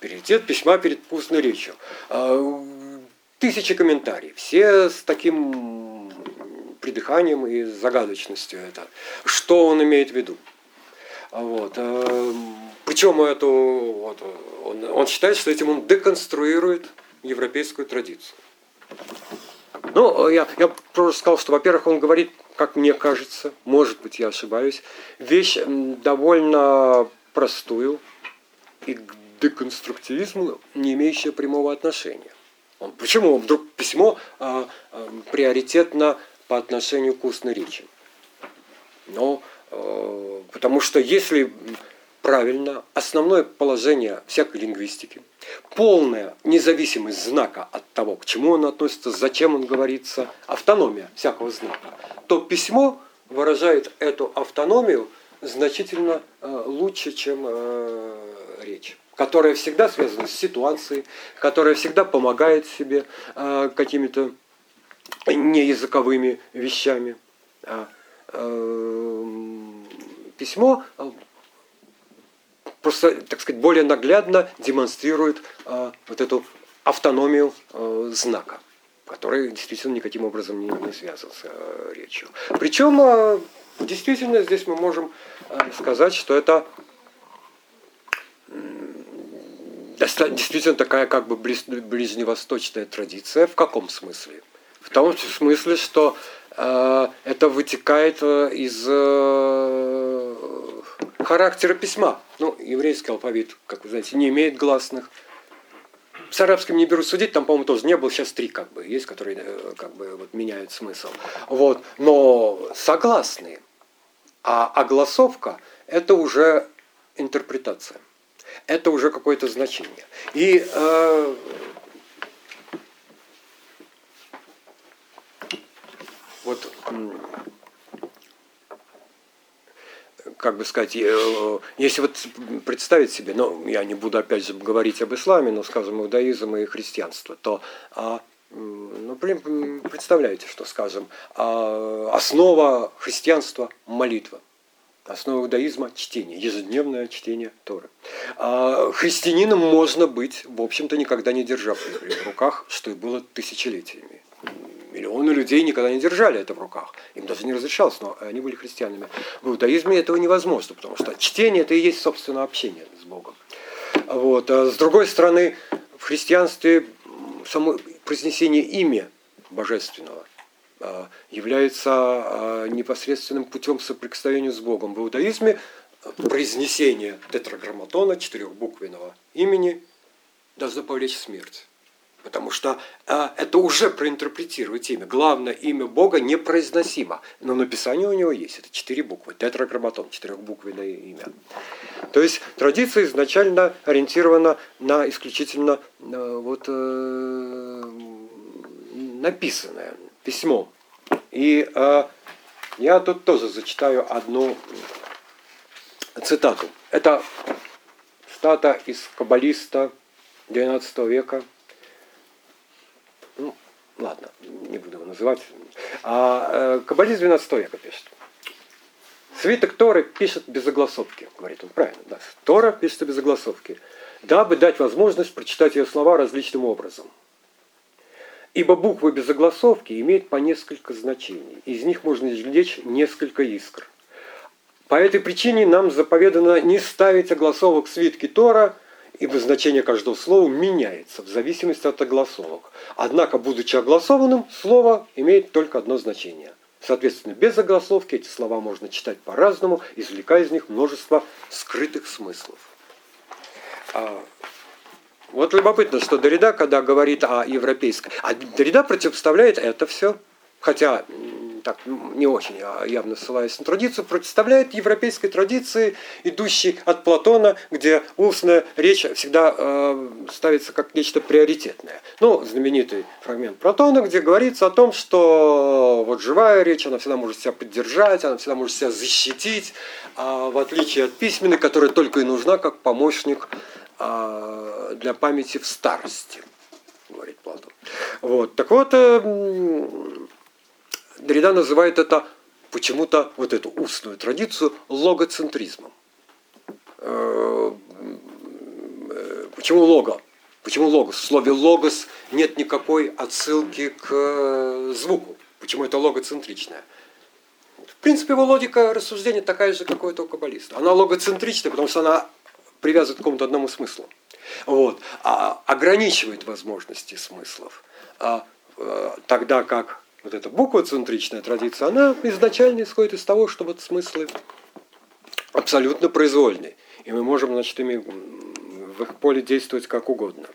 Приоритет письма перед устной речью. Э, тысячи комментариев, все с таким придыханием и загадочностью это. Что он имеет в виду? Вот. Э, Причем это, вот, он, он считает, что этим он деконструирует европейскую традицию. Ну, я, я просто сказал, что, во-первых, он говорит, как мне кажется, может быть, я ошибаюсь, вещь довольно простую и к деконструктивизму не имеющая прямого отношения. Он, почему вдруг письмо а, а, приоритетно по отношению к устной речи? Ну, а, потому что если правильно основное положение всякой лингвистики, полная независимость знака от того, к чему он относится, зачем он говорится, автономия всякого знака, то письмо выражает эту автономию значительно э, лучше, чем э, речь которая всегда связана с ситуацией, которая всегда помогает себе э, какими-то неязыковыми вещами. А, письмо просто, так сказать, более наглядно демонстрирует э, вот эту автономию э, знака, который действительно никаким образом не, не связан с э, речью. Причем э, действительно здесь мы можем э, сказать, что это действительно такая как бы ближневосточная традиция. В каком смысле? В том смысле, что э, это вытекает из э, характера письма. Ну, еврейский алфавит, как вы знаете, не имеет гласных. С арабским не беру судить, там, по-моему, тоже не было, сейчас три как бы есть, которые э, как бы вот меняют смысл. Вот. Но согласные. А огласовка – это уже интерпретация. Это уже какое-то значение. И э, вот как бы сказать, э, если вот представить себе, ну, я не буду опять говорить об исламе, но, скажем, иудаизм и христианство, то а, Ну, представляете, что, скажем, а, основа христианства – молитва. Основа иудаизма – чтение, ежедневное чтение Торы. А христианином можно быть, в общем-то, никогда не держав в руках, что и было тысячелетиями. Миллионы людей никогда не держали это в руках. Им даже не разрешалось, но они были христианами. В иудаизме этого невозможно, потому что чтение – это и есть, собственно, общение с Богом. Вот. А с другой стороны, в христианстве само произнесение имя божественного а, является а, непосредственным путем соприкосновения с Богом. В иудаизме а, произнесение тетраграмматона, четырехбуквенного имени, должно повлечь смерть. Потому что а, это уже проинтерпретировать имя. Главное имя Бога непроизносимо. Но написание у него есть. Это четыре буквы. Тетраграмматон, четырехбуквенное имя. То есть традиция изначально ориентирована на исключительно э, вот, э, написанное письмо. И э, я тут тоже зачитаю одну цитату. Это стата из каббалиста XIX века. Ладно, не буду его называть. А, э, каббалист XII века пишет. Свиток Торы пишет без огласовки, говорит он правильно. Да. Тора пишется без огласовки, дабы дать возможность прочитать ее слова различным образом. Ибо буквы без огласовки имеют по несколько значений. Из них можно извлечь несколько искр. По этой причине нам заповедано не ставить огласовок в свитке Тора, ибо значение каждого слова меняется в зависимости от огласовок. Однако, будучи огласованным, слово имеет только одно значение. Соответственно, без огласовки эти слова можно читать по-разному, извлекая из них множество скрытых смыслов. А, вот любопытно, что Дорида, когда говорит о европейской, а Дорида противопоставляет это все, хотя так м, не очень а явно ссылаясь на традицию, противопоставляет европейской традиции, идущей от Платона, где устная речь всегда э, ставится как нечто приоритетное. Ну, знаменитый фрагмент Платона, где говорится о том, что вот живая речь, она всегда может себя поддержать, она всегда может себя защитить, а в отличие от письменной, которая только и нужна как помощник а, для памяти в старости, говорит Платон. Вот. Так вот, э, м, Дорида называет это почему-то вот эту устную традицию логоцентризмом. Э, э, Почему лого? Почему логос? В слове логос нет никакой отсылки к э, звуку. Почему это логоцентричное? В принципе, его логика рассуждения такая же, как у этого каббалиста. Она логоцентричная, потому что она привязывает к какому-то одному смыслу. Вот. А ограничивает возможности смыслов. А, э, тогда как вот эта буквоцентричная традиция, она изначально исходит из того, что вот смыслы абсолютно произвольны. И мы можем, значит, ими в их поле действовать как угодно.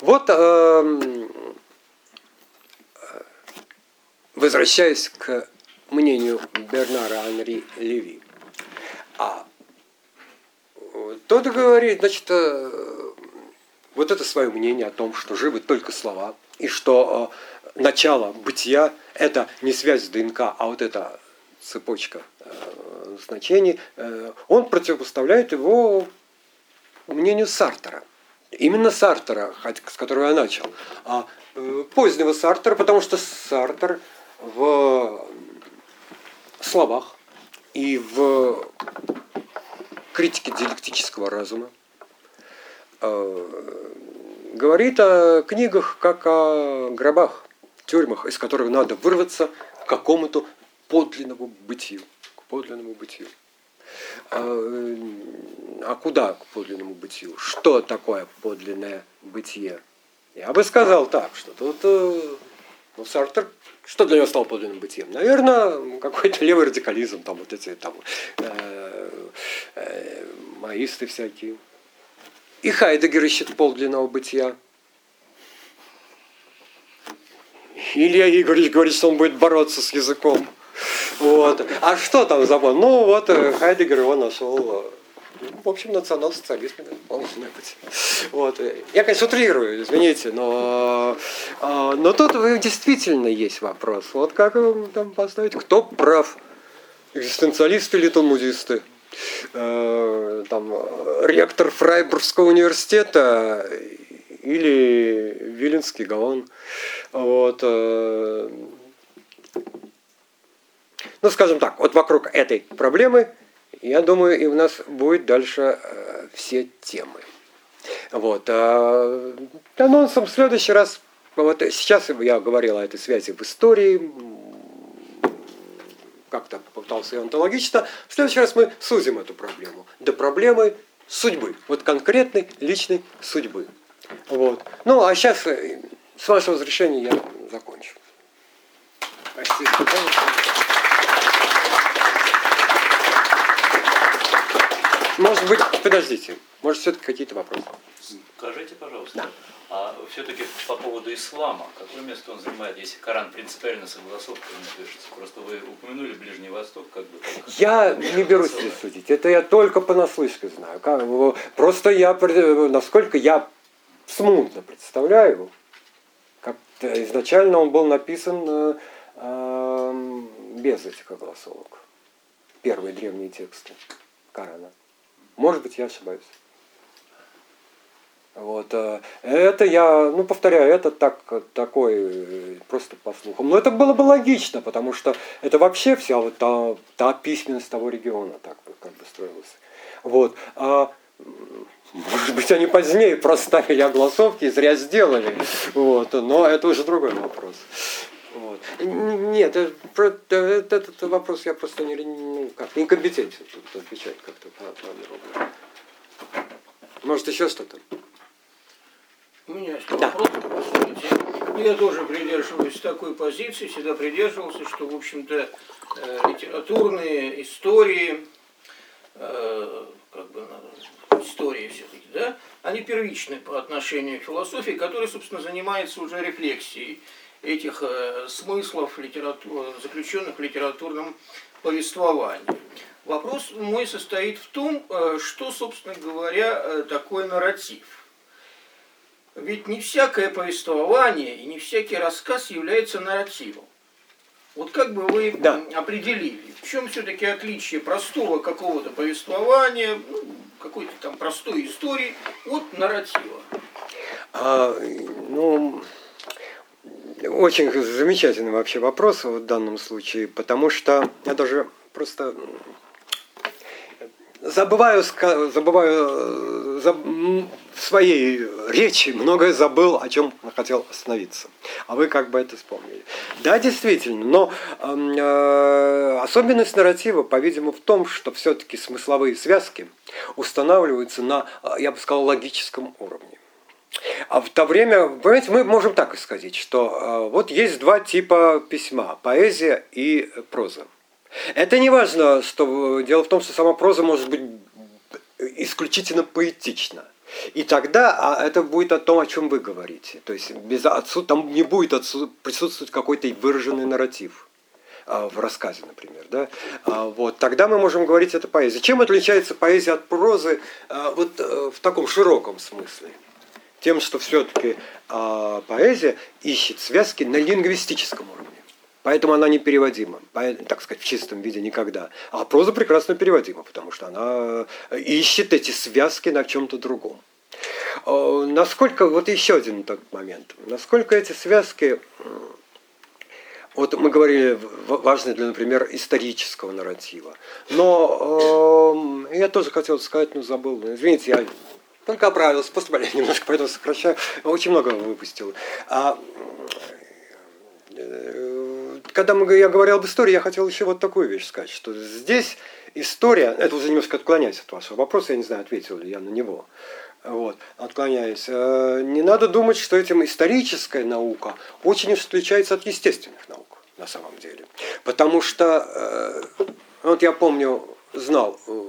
Вот, э, возвращаясь к мнению Бернара Анри Леви, а тот говорит, значит, э, вот это свое мнение о том, что живы только слова, и что э, начало бытия – это не связь с ДНК, а вот эта цепочка э, значений, э, он противопоставляет его мнению Сартера. Именно Сартера, с которого я начал. А э, позднего Сартера, потому что Сартер в словах и в критике диалектического разума говорит о книгах как о гробах, тюрьмах, из которых надо вырваться к какому-то подлинному бытию. К подлинному бытию. А, э, а куда к подлинному бытию? Что такое подлинное бытие? Я бы сказал так, что тут э, ну, Сартер, что для него стало подлинным бытием? Наверное, какой-то левый радикализм, там вот эти там э, э, маисты всякие. И Хайдегер ищет подлинного бытия. Илья Игоревич говорит, что он будет бороться с языком. Вот. А что там за? Ну вот э, Хайдегер его нашел. э, В общем, национал-социализм, может быть. Вот. Я, конечно, утрирую, извините, но, э, но тут действительно есть вопрос. Вот как его там поставить, кто прав? Экзистенциалисты или талмудисты? Э, Там, э, ректор Фрайбургского университета или Виленский Гаон. Вот, э, ну, скажем так, вот вокруг этой проблемы, я думаю, и у нас будет дальше э, все темы. Вот. А анонсом в следующий раз, вот сейчас я говорил о этой связи в истории, как-то попытался ее онтологично. В следующий раз мы сузим эту проблему до проблемы судьбы, вот конкретной личной судьбы. Вот. Ну, а сейчас, э, с вашего разрешения, я закончу. Спасибо. Может быть, подождите, может все-таки какие-то вопросы? Скажите, пожалуйста, Да. а все-таки по поводу ислама, какое место он занимает, если Коран принципиально согласовками пишется? Просто вы упомянули Ближний Восток, как бы как Я не берусь здесь судить, это я только понаслышке знаю. Просто я, насколько я смутно представляю, изначально он был написан э, эм, без этих огласовок. Первые древние тексты Корана. Может быть, я ошибаюсь. Вот, э, это я, ну, повторяю, это так, такой, э, просто по слухам. Но это было бы логично, потому что это вообще вся вот та, та письменность того региона так бы, как бы строилась. Вот. А, может быть, они позднее проставили огласовки и зря сделали. Вот. Но это уже другой вопрос. Вот. Нет, э, э, этот вопрос я просто не, ну, как, некомпетентен тут отвечать как-то подробно. Может, еще что-то? У меня есть Да. вопрос, Я тоже придерживаюсь такой позиции, всегда придерживался, что, в общем-то, э, литературные истории, как бы, надо- истории все-таки, да, они первичны по отношению к философии, которая, собственно, занимается уже рефлексией этих э, смыслов, литерату- заключенных в литературном повествовании. Вопрос мой состоит в том, э, что, собственно говоря, э, такое нарратив. Ведь не всякое повествование и не всякий рассказ является нарративом. Вот как бы вы Да. определили, в чем все-таки отличие простого какого-то повествования, ну, какой-то там простой истории от нарратива? А, ну, очень замечательный вообще вопрос в данном случае, потому что я даже просто забываю, забываю э, заб- своей речи многое забыл, о чем хотел остановиться. А вы как бы это вспомнили. Да, действительно, но эм, э, особенность нарратива, по-видимому, в том, что все-таки смысловые связки устанавливаются на, э, я бы сказал, логическом уровне. А в то время, понимаете, мы можем так исходить, что э, вот есть два типа письма – поэзия и проза. Это не важно, что дело в том, что сама проза может быть исключительно поэтична. И тогда а это будет о том, о чем вы говорите. То есть без отсу, там не будет отсу, присутствовать какой-то выраженный нарратив а, в рассказе, например. Да? А, вот, тогда мы можем говорить это поэзия. Чем отличается поэзия от прозы вот, э, в таком широком смысле? Тем, что все-таки поэзия ищет связки на лингвистическом уровне. Поэтому она непереводима, поэ- так сказать, в чистом виде никогда. А проза прекрасно переводима, потому что она ищет эти связки на чем-то другом. Э, Насколько, вот еще один тот момент, насколько эти связки, вот мы говорили, важны для, например, исторического нарратива. Но э, я тоже хотел сказать, но забыл, извините, я только оправился, после болезни немножко, поэтому сокращаю, очень много выпустил. Когда мы, я говорил об истории, я хотел еще вот такую вещь сказать, что здесь история, это уже немножко отклоняясь от вашего вопроса, я не знаю, ответил ли я на него, вот, отклоняясь. Э, Не надо думать, что этим историческая наука очень уж отличается от естественных наук на самом деле. Потому что, э, вот я помню, знал, э,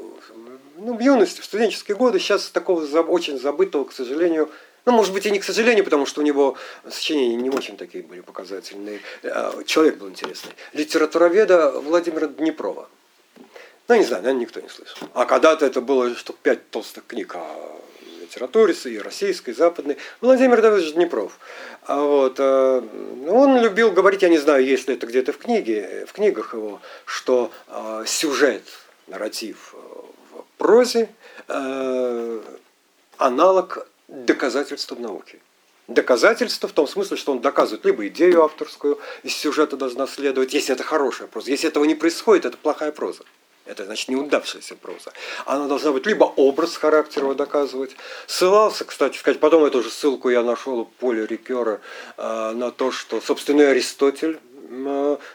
ну, в юности, в студенческие годы, сейчас такого очень забытого, к сожалению, ну, может быть, и не к сожалению, потому что у него сочинения не очень такие были показательные. Э, Человек был интересный. Литературоведа Владимира Днепрова. Ну, не знаю, наверное, никто не слышал. А когда-то это было штук пять толстых книг о литературе, и российской, и западной. Владимир Давидович Днепров. А вот, э, он любил говорить, я не знаю, есть ли это где-то в книге, в книгах его, что э, сюжет, нарратив в прозе аналог доказательствам науки. доказательство в том смысле, что он доказывает либо идею авторскую, из сюжета должна следовать, если это хорошая проза. Если этого не происходит, это плохая проза. Это значит неудавшаяся проза. Она должна быть либо образ характера доказывать. Ссылался, кстати сказать, потом эту же ссылку я нашел у Поля Рикера э, на то, что, собственно, и Аристотель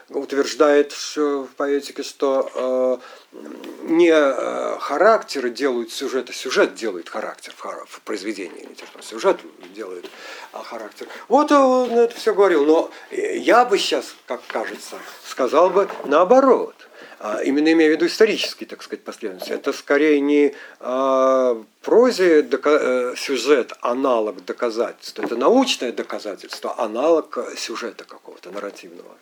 утверждает в поэтике, что э, не э, характеры делают сюжет, а сюжет делает характер в, хар- в произведении литературы. Сюжет делает а, характер. Вот он это все говорил, но э, я бы сейчас, как кажется, сказал бы наоборот. А, Именно имея в виду исторический, так сказать, последовательность. Это скорее не а, прозе э, сюжет, аналог доказательства. Это научное доказательство, аналог э, сюжета какого-то нарративного.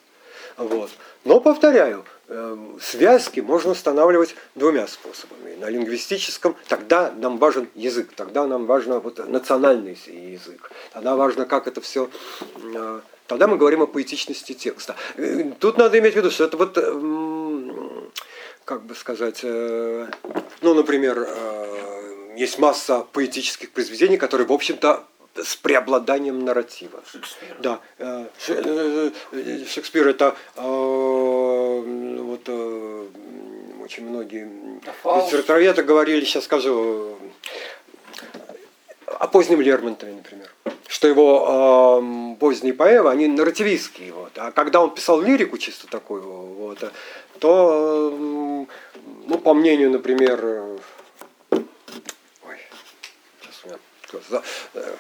Вот. Но, повторяю, э, связки можно устанавливать двумя способами. На лингвистическом, тогда нам важен язык, тогда нам важно вот, национальный язык, тогда важно, как это все... Тогда мы говорим о поэтичности текста. Э, Тут надо иметь в виду, что это вот, как бы сказать, э, ну, например, э, есть масса поэтических произведений, которые, в общем-то, с преобладанием нарратива. Шекспир. Да, э, Ше- э, э, Шекспир это вот очень многие литературоведы говорили, сейчас скажу, о позднем Лермонтове, например, что его э, поздние поэмы, они нарративистские, вот, а когда он писал лирику чисто такую, вот, то, э, ну, по мнению, например, э, ой, сейчас у меня э,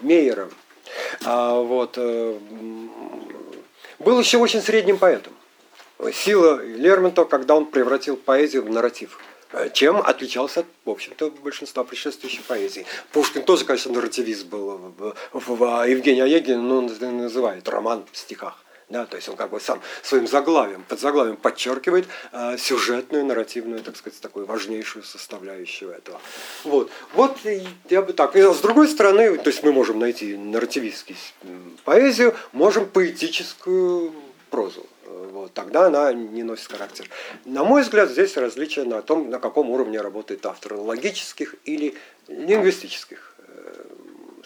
Мейера, а, вот, был еще очень средним поэтом. Сила Лермонтова, когда он превратил поэзию в нарратив. Чем отличался от, в общем-то, большинства предшествующей поэзии. Пушкин тоже, конечно, нарративист был. Евгений Онегин ну, он называет роман в стихах. Да, то есть он как бы сам своим заглавием, под заглавием подчеркивает э, сюжетную, нарративную, так сказать, такую важнейшую составляющую этого. Вот, вот я бы так. И с другой стороны, то есть мы можем найти нарративистский м, поэзию, можем поэтическую прозу. Э, Вот, тогда она не носит характер. На мой взгляд, здесь различие на том, на каком уровне работает автор, логических или лингвистических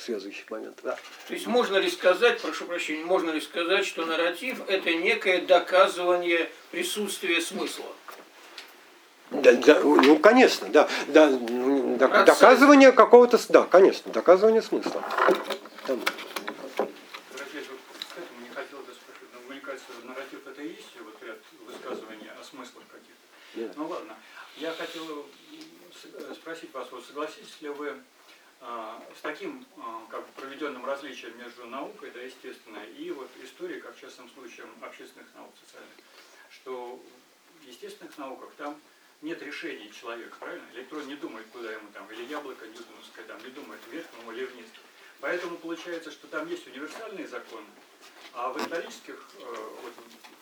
связующих моментов. Да. То есть можно ли сказать, прошу прощения, можно ли сказать, что нарратив это некое доказывание присутствия смысла? Да, да, ну, конечно, да. да ну, Процесс. доказывание какого-то, да, конечно, доказывание смысла. Мне кажется, нарратив это и есть вот ряд высказываний о смыслах каких-то. Да. Ну ладно, я хотел э, спросить вас, вот согласитесь ли вы с таким а, как бы проведенным различием между наукой, да, естественно, и вот историей, как в частном случае общественных наук социальных, что в естественных науках там нет решений человека, правильно? Электрон не думает, куда ему там, или яблоко ньютоновское там, не думает, вверх ему или вниз. Поэтому получается, что там есть универсальные законы, а в исторических, э, вот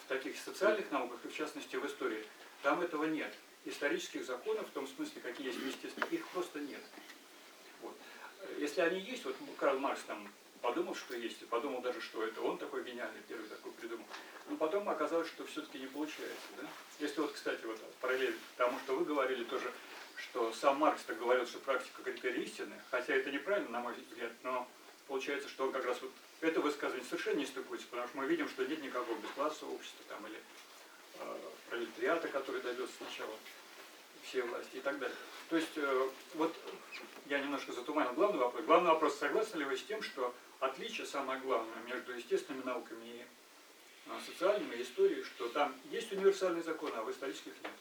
в таких социальных науках, и в частности в истории, там этого нет. Исторических законов, в том смысле, какие есть в естественных, их просто нет. Если они есть, вот Карл Маркс там подумал, что есть, и подумал даже, что это он такой гениальный, первый такой придумал. Но потом оказалось, что все-таки не получается. Да? Если вот, кстати, вот параллель тому, что вы говорили тоже, что сам Маркс так говорил, что практика критерий истины, хотя это неправильно, на мой взгляд, но получается, что он как раз вот это высказывание совершенно не стыкуется, потому что мы видим, что нет никакого бесклассового общества там, или э, пролетариата, который добьется сначала все власти и так далее. То есть, э, вот я немножко затуманил главный вопрос. Главный вопрос, согласны ли вы с тем, что отличие самое главное между естественными науками и э, социальными и историей, что там есть универсальные законы, а в исторических нет?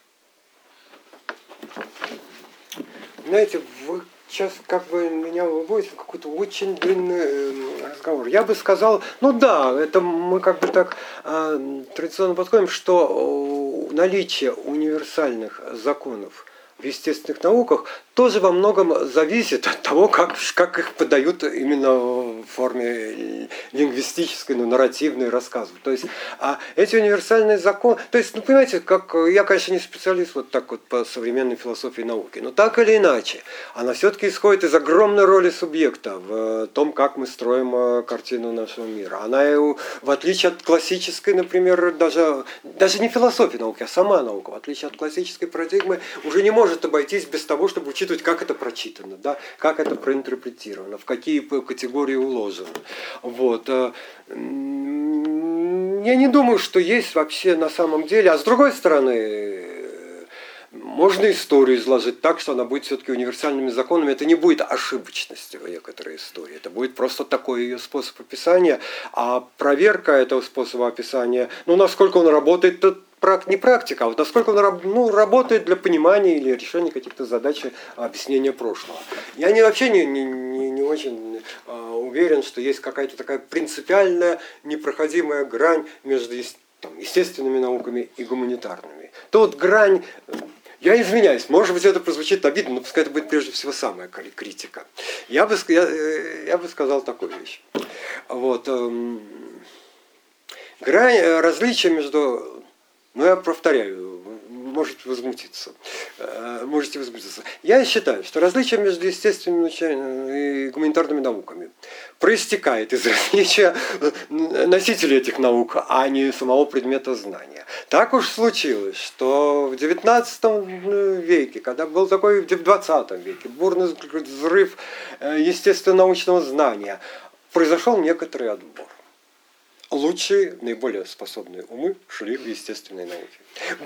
Знаете, вы сейчас как бы меня выводите в какой-то очень длинный э, разговор. Я бы сказал, ну да, это мы как бы так э, традиционно подходим, что наличие универсальных законов в естественных науках тоже во многом зависит от того, как, как их подают именно в форме лингвистической, ну, нарративной рассказов. То есть а эти универсальные законы, то есть, ну, понимаете, как я, конечно, не специалист вот так вот по современной философии науки, но так или иначе, она все-таки исходит из огромной роли субъекта в том, как мы строим э, картину нашего мира. Она, у- в отличие от классической, например, даже, даже не философии науки, а сама наука, в отличие от классической парадигмы, уже не может обойтись без того, чтобы учитывать, как это прочитано, да, как это проинтерпретировано, в какие категории уложено. Вот. э, Я не думаю, что есть вообще на самом деле. А с другой стороны, э, можно историю изложить так, что она будет все-таки универсальными законами. Это не будет ошибочности в некоторой истории. Это будет просто такой ее способ описания. А проверка этого способа описания, ну, насколько он работает, прак- не практика, а вот насколько он ну, работает для понимания или решения каких-то задач объяснения прошлого. Я не, вообще не, не, не, очень а, уверен, что есть какая-то такая принципиальная непроходимая грань между там, естественными науками и гуманитарными. Тут грань, э, я извиняюсь, может быть это прозвучит обидно, но пускай это будет прежде всего самая кри- критика. Я бы, я, э, я бы сказал такую вещь. Вот, эм, грань, э, различия между, ну я повторяю, может возмутиться, э, можете возмутиться. Я считаю, что различие между естественными научами и гуманитарными науками проистекает из различия э, носителей этих наук, а не самого предмета знания. Так уж случилось, что в XIX веке, когда был такой, в XX веке, бурный взрыв э, естественно-научного знания, произошел некоторый отбор. Лучшие, наиболее способные умы шли в естественные науки.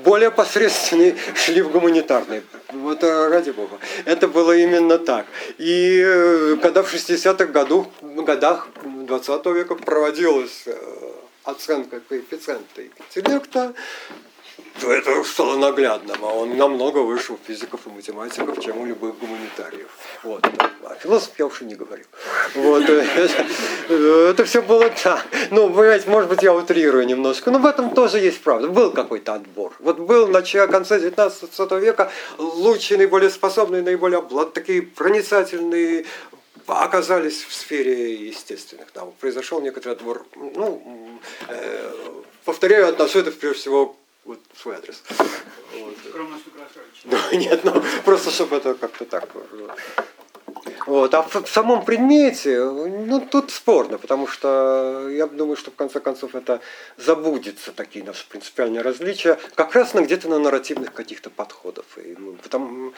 Более посредственные шли в гуманитарные. Вот э, ради бога. Это было именно так. И э, когда в 60-х году, годах 20 века проводилась э, оценка коэффициента интеллекта, то это стало наглядным, а он намного выше у физиков и математиков, чем у любых гуманитариев. Вот. А философ я уж не говорю. Вот. Это, все было так. Ну, понимаете, может быть, я утрирую немножко, но в этом тоже есть правда. Был какой-то отбор. Вот был начале, конце 19 века лучшие, наиболее способные, наиболее такие проницательные оказались в сфере естественных наук. Произошел некоторый отбор. Ну, э, повторяю, отношу это прежде всего вот в свой адрес. Ну, нет, ну просто чтобы это как-то так. Вот. А в, в самом предмете, ну тут спорно, потому что я думаю, что в конце концов это забудется, такие наши принципиальные различия, как раз на где-то на нарративных каких-то подходах. И, ну, потому,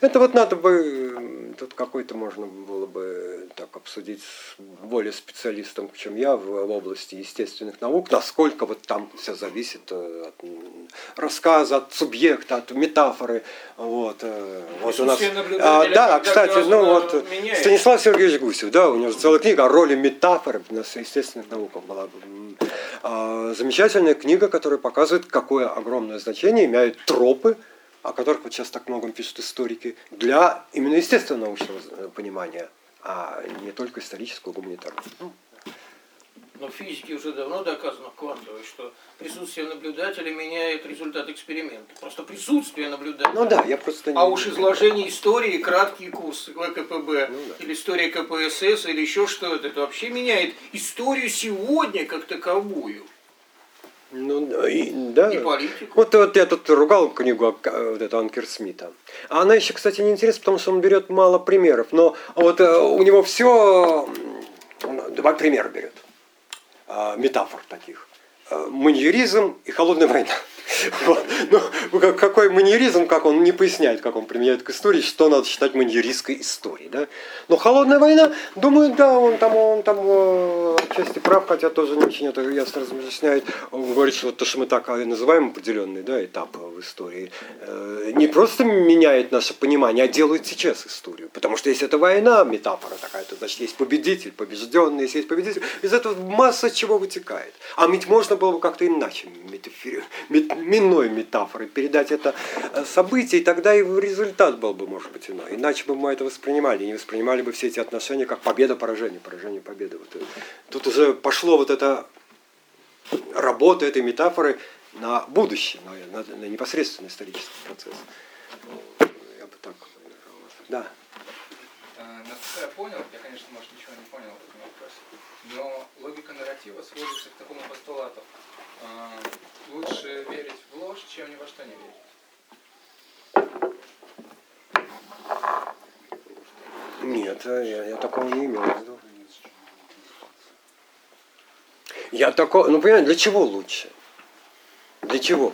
это вот надо бы, тут какой-то можно было бы так обсудить с более специалистом, чем я, в, в области естественных наук, насколько вот там все зависит э, от рассказа, от субъекта, от метафоры. Вот, э, вот у нас, а, да, кстати, ну вот меняет. Станислав Сергеевич Гусев, да, у него же целая книга о роли метафоры на естественных науках была. М, а, Замечательная книга, которая показывает, какое огромное значение имеют тропы, о которых вот сейчас так много пишут историки, для именно естественного научного э, понимания, а не только исторического, гуманитарного. Ну, Но в физике уже давно доказано квантовой, что присутствие наблюдателя меняет результат эксперимента. Просто присутствие наблюдателя. ну да, я просто не... А уж изложение истории, краткие курсы ВКПБ, Ну да. или история КПСС, или еще что-то, это вообще меняет историю сегодня как таковую. Ну, да, и, да. И политику. Вот, вот я тут ругал книгу э, вот эту Анкер Смита. А она еще, кстати, не интересна, потому что он берет мало примеров. Но вот э, у него все, два примера берет. А, Метафор таких. А, Маньеризм и холодная война. Вот. Ну, как- какой маньеризм, как он не поясняет, как он применяет к истории, что надо считать маньеристской историей. Да? Но холодная война, думаю, да, он там, он там э, отчасти прав, хотя тоже не очень это ясно разъясняет. Он говорит, что то, что мы так и называем определенный да, этап в истории, э, не просто меняет наше понимание, а делает сейчас историю. Потому что если это война, метафора такая, то значит есть победитель, побежденный, если есть победитель, из этого масса чего вытекает. А ведь можно было бы как-то иначе, метафори- миной метафорой, передать это э, событие, и тогда и результат был бы, может быть, иной. Иначе бы мы это воспринимали, не воспринимали бы все эти отношения как победа-поражение, поражение-победа. Вот это. Тут уже пошло вот это работа этой метафоры на будущее, на, на- на непосредственный исторический процесс. Я бы так. Да. Э, Насколько я понял, я, конечно, может, ничего не понял в этом вопросе, но логика нарратива сводится к такому постулату. Э, Лучше верить в ложь, чем ни во что не верить. Нет, а я, я такого не имел в виду. Я такого, ну понимаете, для чего лучше? Для чего?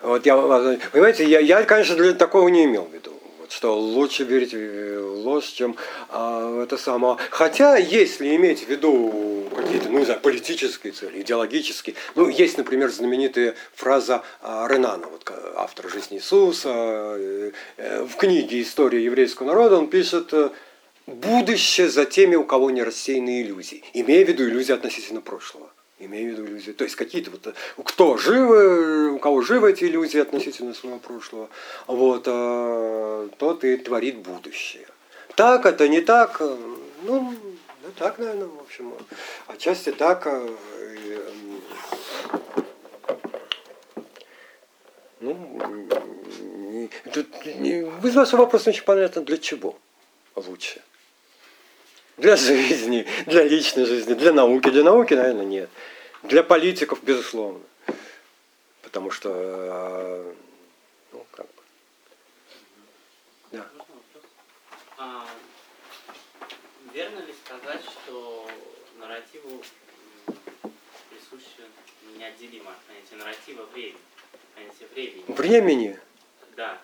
Вот я, понимаете, я, я, конечно, для такого не имел в виду. Что лучше верить в ложь, чем а, это самое. Хотя, если иметь в виду какие-то, ну, не знаю, политические цели, идеологические, ну, есть, например, знаменитая фраза а, Ренана, вот, автор «Жизни Иисуса», э, э, в книге «История еврейского народа» он пишет э, «Будущее за теми, у кого не рассеяны иллюзии», имея в виду иллюзии относительно прошлого. Имею в виду иллюзии. То есть какие-то вот, э, кто живы, у кого живы эти иллюзии относительно своего прошлого, вот, э, тот и творит будущее. Так это, не так, э, ну, да так, наверное, в общем. Отчасти так. э, Ну, тут не- из вашего вопроса очень понятно, для чего лучше. Для жизни, для личной жизни, для науки. Для науки, наверное, нет. Для политиков, безусловно. Потому что, э, ну, как бы, да. А, верно ли сказать, что нарративу присуще неотделимо понятие нарратива времени? Понятие времени. Времени. Да.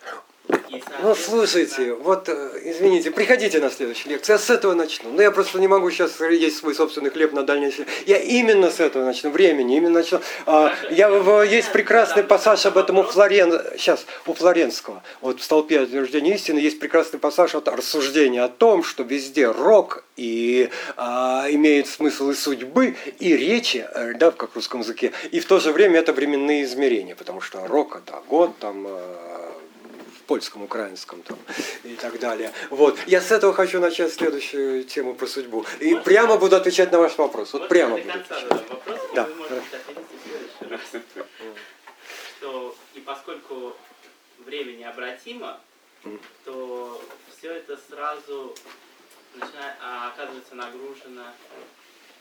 Ну, слушайте, вот, э, извините, приходите на следующую лекцию, я с этого начну. Но я просто не могу сейчас есть свой собственный хлеб на дальнейшее. Я именно с этого начну, времени, именно начну. А, я, в- есть прекрасный пассаж об этом у Флорен... Сейчас, у Флоренского. Вот в столпе утверждения истины есть прекрасный пассаж от рассуждения о том, что везде рок и а, имеет смысл и судьбы, и речи, э, да, как в русском языке, и в то же время это временные измерения, потому что рок это год, там, э, польском, украинском там, и так далее. Вот. Я с этого хочу начать следующую тему про судьбу. И прямо буду отвечать на ваш вопрос. Вот Вот прямо буду отвечать. вопрос, Да. Что и поскольку время необратимо, то все это сразу начинает, а, оказывается нагружено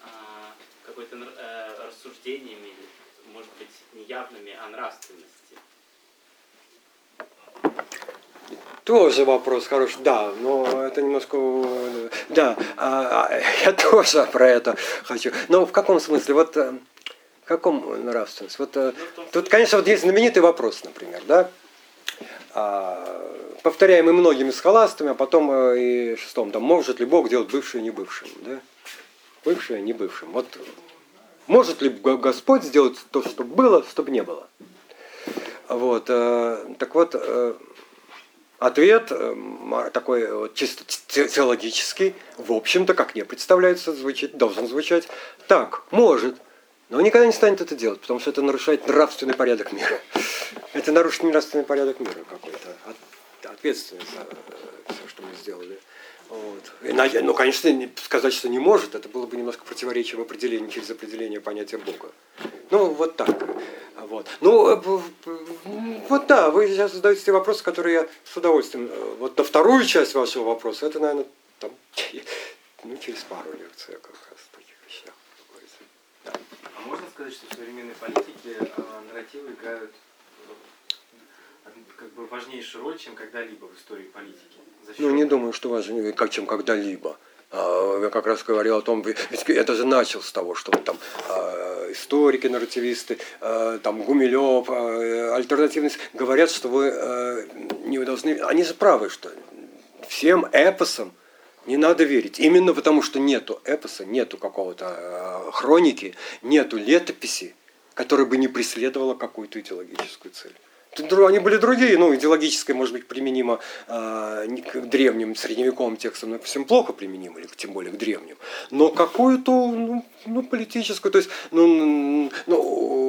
а, какой-то э, рассуждениями, может быть, не явными, а нравственности. Тоже вопрос хороший, да, но это немножко, да, а, а, я тоже про это хочу. Но в каком смысле, вот э, в каком нравственность? Вот э, тут, конечно, вот есть знаменитый вопрос, например, да, а, повторяемый многими схоластами, а потом э, и шестом, там, может ли Бог делать бывшее не бывшим, да? Бывшее не бывшим. Вот может ли Го- Господь сделать то, что было, чтобы не было? Вот, э, так вот, э, Ответ э, такой вот чисто те- теологический, в общем-то, как мне представляется, звучит, должен звучать так, может, но никогда не станет это делать, потому что это нарушает нравственный порядок мира. Это нарушит нравственный порядок мира какой-то, от- ответственность за все, что мы сделали. Вот. И, на- ну, конечно, не- сказать, что не может, это было бы немножко противоречие в определении через определение понятия Бога. Ну, вот так. Вот. Ну, э, вот да, вы сейчас задаете те вопросы, которые я с удовольствием. э, Вот на вторую часть вашего вопроса, это, наверное, там, ну, через пару лекций как раз таких вещах говорится. А можно сказать, что в современной политике э, нарративы играют как бы важнейшую роль, чем когда-либо в истории политики? Ну, не думаю, что важнее, как, чем когда-либо. А, Я как раз говорил о том, ведь это же начал с того, что там а, историки, нарративисты, а, там Гумилев, альтернативность говорят, что вы не должны, они же правы, что всем эпосам не надо верить. Именно потому, что нету эпоса, нету какого-то хроники, нету летописи, которая бы не преследовала какую-то идеологическую цель. Они были другие, ну, идеологическое, может быть, применимо э, к древним средневековым текстам, но всем плохо применимо, или тем более к древним. Но какую-то, ну, ну, политическую, то есть, ну, ну,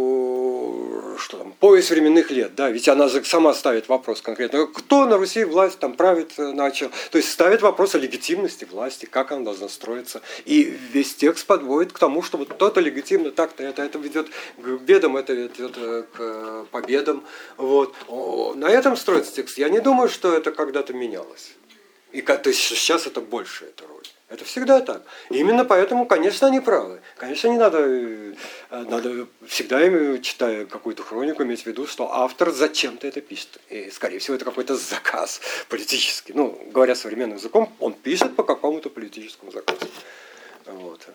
что там, пояс временных лет, да, ведь она же сама ставит вопрос конкретно, кто на Руси власть там правит э, начал, то есть ставит вопрос о легитимности власти, как она должна строиться, и весь текст подводит к тому, что вот кто-то легитимно так-то, это, это ведет к бедам, это ведет э, к э, победам, вот. На этом строится текст. Я не думаю, что это когда-то менялось. И то есть сейчас это больше эта роль. Это всегда так. И именно поэтому, конечно, они правы. Конечно, не надо, э, надо всегда, э, читая какую-то хронику, иметь в виду, что автор зачем-то это пишет. И, скорее всего, это какой-то заказ политический. Ну, говоря современным языком, он пишет по какому-то политическому заказу. Вот.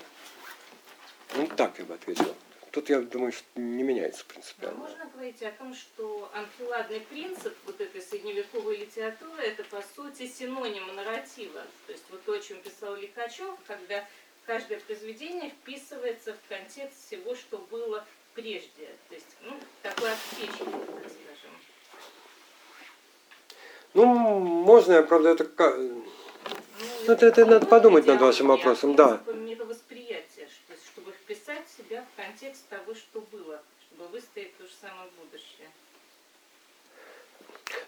Ну, так я бы ответил. Тут я думаю, что не меняется А принципиально. можно говорить о том, что анфиладный принцип вот этой средневековой литературы это по сути синоним нарратива. То есть вот то, о чем писал Лихачев, когда каждое произведение вписывается в контекст всего, что было прежде. То есть, ну, такой обеспечение, так скажем. Ну, можно, я, правда, это Ну, Ну, это- это надо подумать над вашим вопросом, да. принципом мировосприятия, что, чтобы вписать себя в контекст того, что было, чтобы выстоять то же самое будущее.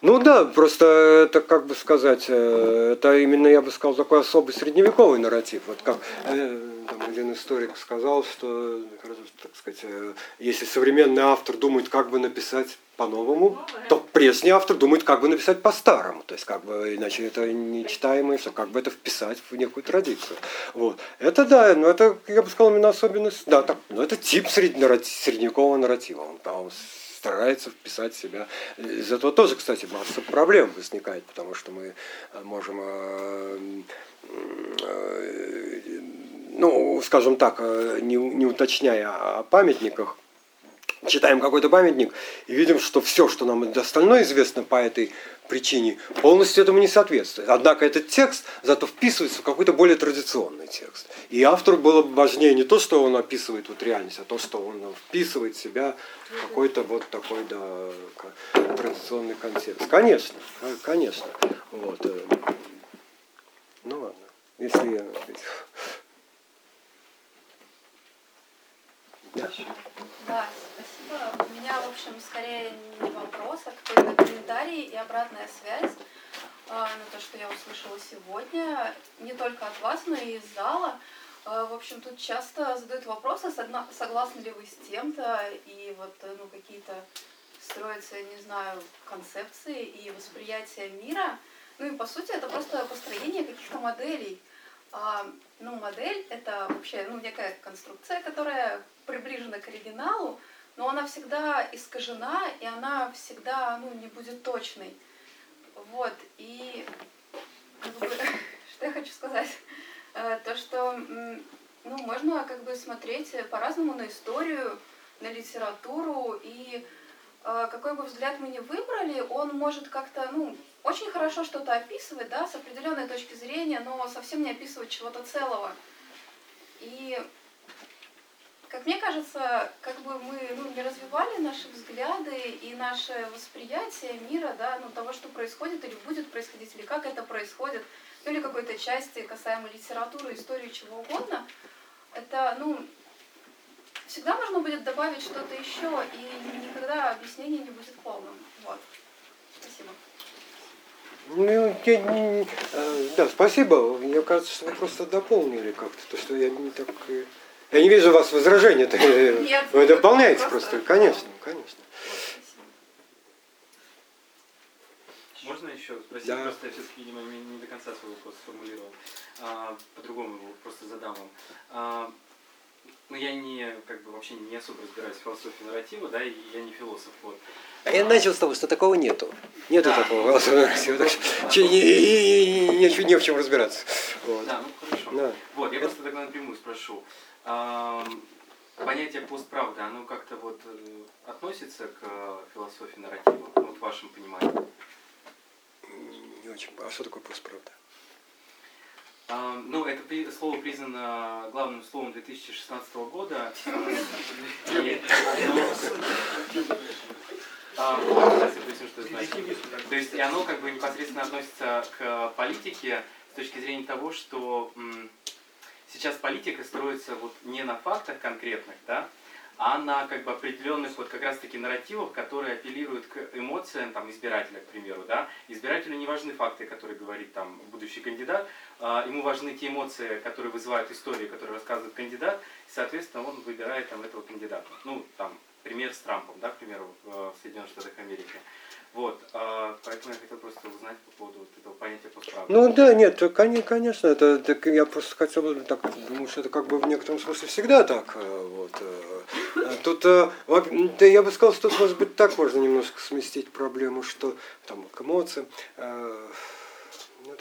Ну да, просто это, как бы сказать, э, это именно, я бы сказал, такой особый средневековый нарратив. Вот как э, там один историк сказал, что, так сказать, э, если современный автор думает, как бы написать по-новому, то прежний автор думает, как бы написать по-старому. То есть, как бы, иначе это нечитаемое, что как бы это вписать в некую традицию. Вот. Это да, но это, я бы сказал, именно особенность, да, так, но это тип средневекового нарратива. Он, там старается вписать себя. Из этого тоже, кстати, масса проблем возникает, потому что мы э, можем, э, э, ну, скажем так, э, не, не уточняя о памятниках, читаем какой-то памятник и видим, что все, что нам остальное известно по этой причине, полностью этому не соответствует. Однако этот текст зато вписывается в какой-то более традиционный текст. И автору было бы важнее не то, что он описывает вот реальность, а то, что он вписывает в себя в какой-то вот такой да, традиционный контекст. Конечно, ко- конечно. Вот. э, Ну ладно, если я... Да. Спасибо. У меня, в общем, скорее не вопрос, а какой-то комментарий и обратная связь а, на то, что я услышала сегодня, не только от вас, но и из зала. А, В общем, тут часто задают вопросы, согласны ли вы с тем-то, и вот э, ну, какие-то строятся, не знаю, концепции и восприятие мира. Ну и по сути это просто построение каких-то моделей. А, ну, модель это вообще ну, некая конструкция, которая приближена к оригиналу, но она всегда искажена, и она всегда ну, не будет точной. Вот, и как бы, что я хочу сказать? Э, То, что ну, можно как бы смотреть по-разному на историю, на литературу, и э, какой бы взгляд мы ни выбрали, он может как-то, ну, очень хорошо что-то описывать, да, с определенной точки зрения, но совсем не описывать чего-то целого. И, как мне кажется, как бы мы ну, не развивали наши взгляды и наше восприятие мира, да, ну, того, что происходит или будет происходить, или как это происходит, ну, или какой-то части касаемо литературы, истории, чего угодно, это, ну, всегда можно будет добавить что-то еще, и никогда объяснение не будет полным. Вот. Спасибо. Ну, я не- э, да, спасибо. Мне кажется, что вы просто дополнили как-то то, что я не так... э, Я не вижу у вас возражения. то, э, Нет, Вы дополняете просто- просто. Конечно, конечно. Можно еще спросить? Да. Просто я все-таки, видимо, не, до конца свой вопрос сформулировал. А, по-другому его просто задам вам. А, ну, я не, как бы, вообще не особо разбираюсь в философии нарратива, да, и я не философ, вот. А я начал с того, что такого нету. Нету Да. такого голосового нарратива, так что че- и- и- и- и не, не в чем разбираться. Вот. Да, ну хорошо. Да. Вот, я просто тогда напрямую спрошу. Понятие постправда, оно как-то вот э, относится к э, философии нарратива, вот в вашем понимании? Не очень. А что такое постправда? А, Ну, это при- слово признано главным словом 2016 года. То есть оно как бы непосредственно относится к политике с точки зрения того, что сейчас политика строится вот не на фактах конкретных, да, а на как бы определенных вот как раз таки нарративах, которые апеллируют к эмоциям там избирателя, к примеру, да. Избирателю не важны факты, которые говорит там будущий кандидат, а, ему важны те эмоции, которые вызывают истории, которые рассказывает кандидат, и, соответственно, он выбирает там этого кандидата. Ну, там, пример с Трампом, да, к примеру, в Соединенных Штатах Америки. Вот, а, поэтому я хотел просто узнать по поводу вот этого понятия постправды. Ну да, нет, конечно, это так я просто хотел бы так думаю, что это как бы в некотором смысле всегда так. э, Вот. э. А Тут э, да, я бы сказал, что тут может быть так можно немножко сместить проблему, что там к эмоциям.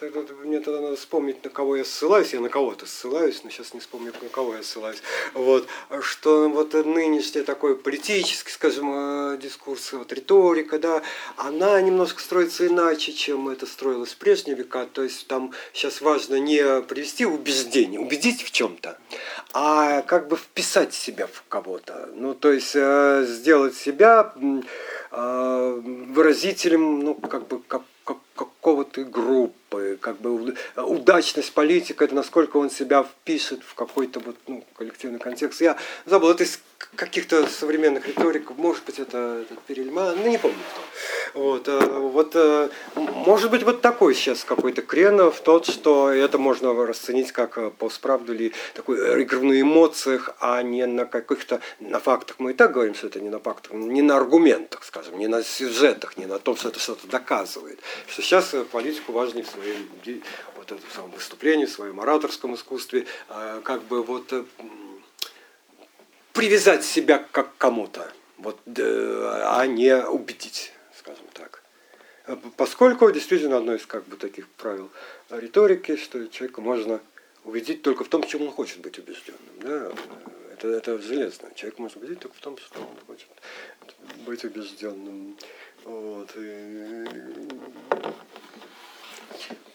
Это мне тогда надо вспомнить, на кого я ссылаюсь. Я на кого-то ссылаюсь, но сейчас не вспомню, на кого я ссылаюсь. Вот, что вот нынешний такой политический, скажем, э, дискурс, вот риторика, да, она немножко строится иначе, чем это строилось в прежние века. То есть там сейчас важно не привести убеждение, убедить в чем-то, а как бы вписать себя в кого-то. Ну, то есть э, сделать себя э, выразителем, ну, как бы, как- какого-то группы, как бы уд- удачность политика, это насколько он себя впишет в какой-то вот, ну, коллективный контекст. Я забыл, это из каких-то современных риториков, может быть, это, это Перельман, ну, не помню кто. Вот, э, вот, э, может быть, вот такой сейчас какой-то крен в тот, что это можно расценить как э, постправду или такой игру на эмоциях, а не на каких-то, на фактах. Мы и так говорим, что это не на фактах, не на аргументах, скажем, не на сюжетах, не на том, что это что-то доказывает. Что сейчас э, политику важнее в своем вот этом самом выступлении, в своем ораторском искусстве, э, как бы вот э, привязать себя как к кому-то, вот, а не убедить, скажем так. Поскольку действительно одно из как бы таких правил риторики, что человека можно убедить только в том, в чем он хочет быть убежденным. Да? Это, это железно. Человек может убедить только в том, что он хочет быть убежденным. Вот.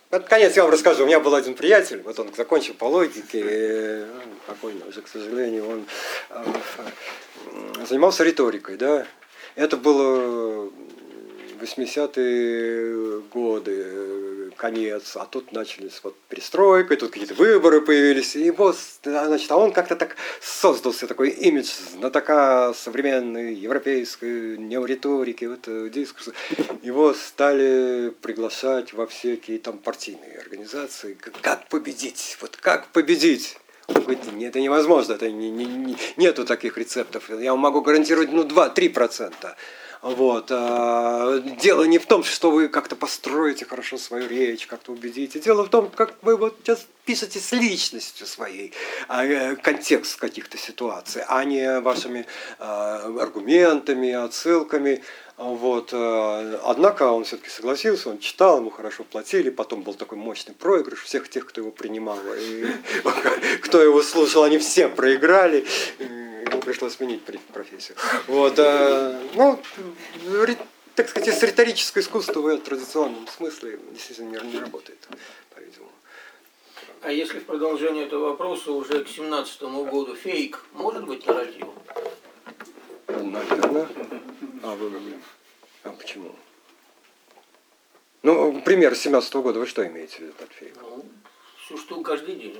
Под конец я вам расскажу. У меня был один приятель, вот он закончил по логике, покойный уже, к сожалению, он э, занимался риторикой, да. Это было 80-е годы, конец, а тут начались вот перестройка, и тут какие-то выборы появились, и вот, значит, а он как-то так создал себе такой имидж знатока современной европейской неориторики, вот, э, дискурса. Его стали приглашать во всякие там партийные организации. Как- победить? Вот как победить? Он говорит, «Не, это невозможно, это не, не- не- нету таких рецептов. Я вам могу гарантировать, ну, 2-3 процента. Вот. а, Дело не в том, что вы как-то построите хорошо свою речь, как-то убедите. Дело в том, как вы вот сейчас пишете с личностью своей а, э, контекст каких-то ситуаций, а не вашими а, аргументами, отсылками. Вот. а, Однако он все-таки согласился, он читал, ему хорошо платили, потом был такой мощный проигрыш всех тех, кто его принимал, и кто его слушал, они все проиграли. Ему пришлось сменить профессию. Вот, а, ну, так сказать, с риторическое искусство в традиционном смысле действительно не, не работает, по-видимому. А если в продолжение этого вопроса уже к семнадцатому году фейк может быть нарративом? Наверное. А, вы, а почему? Ну, пример 17 года, вы что имеете в виду под фейк? Ну, все что каждый день,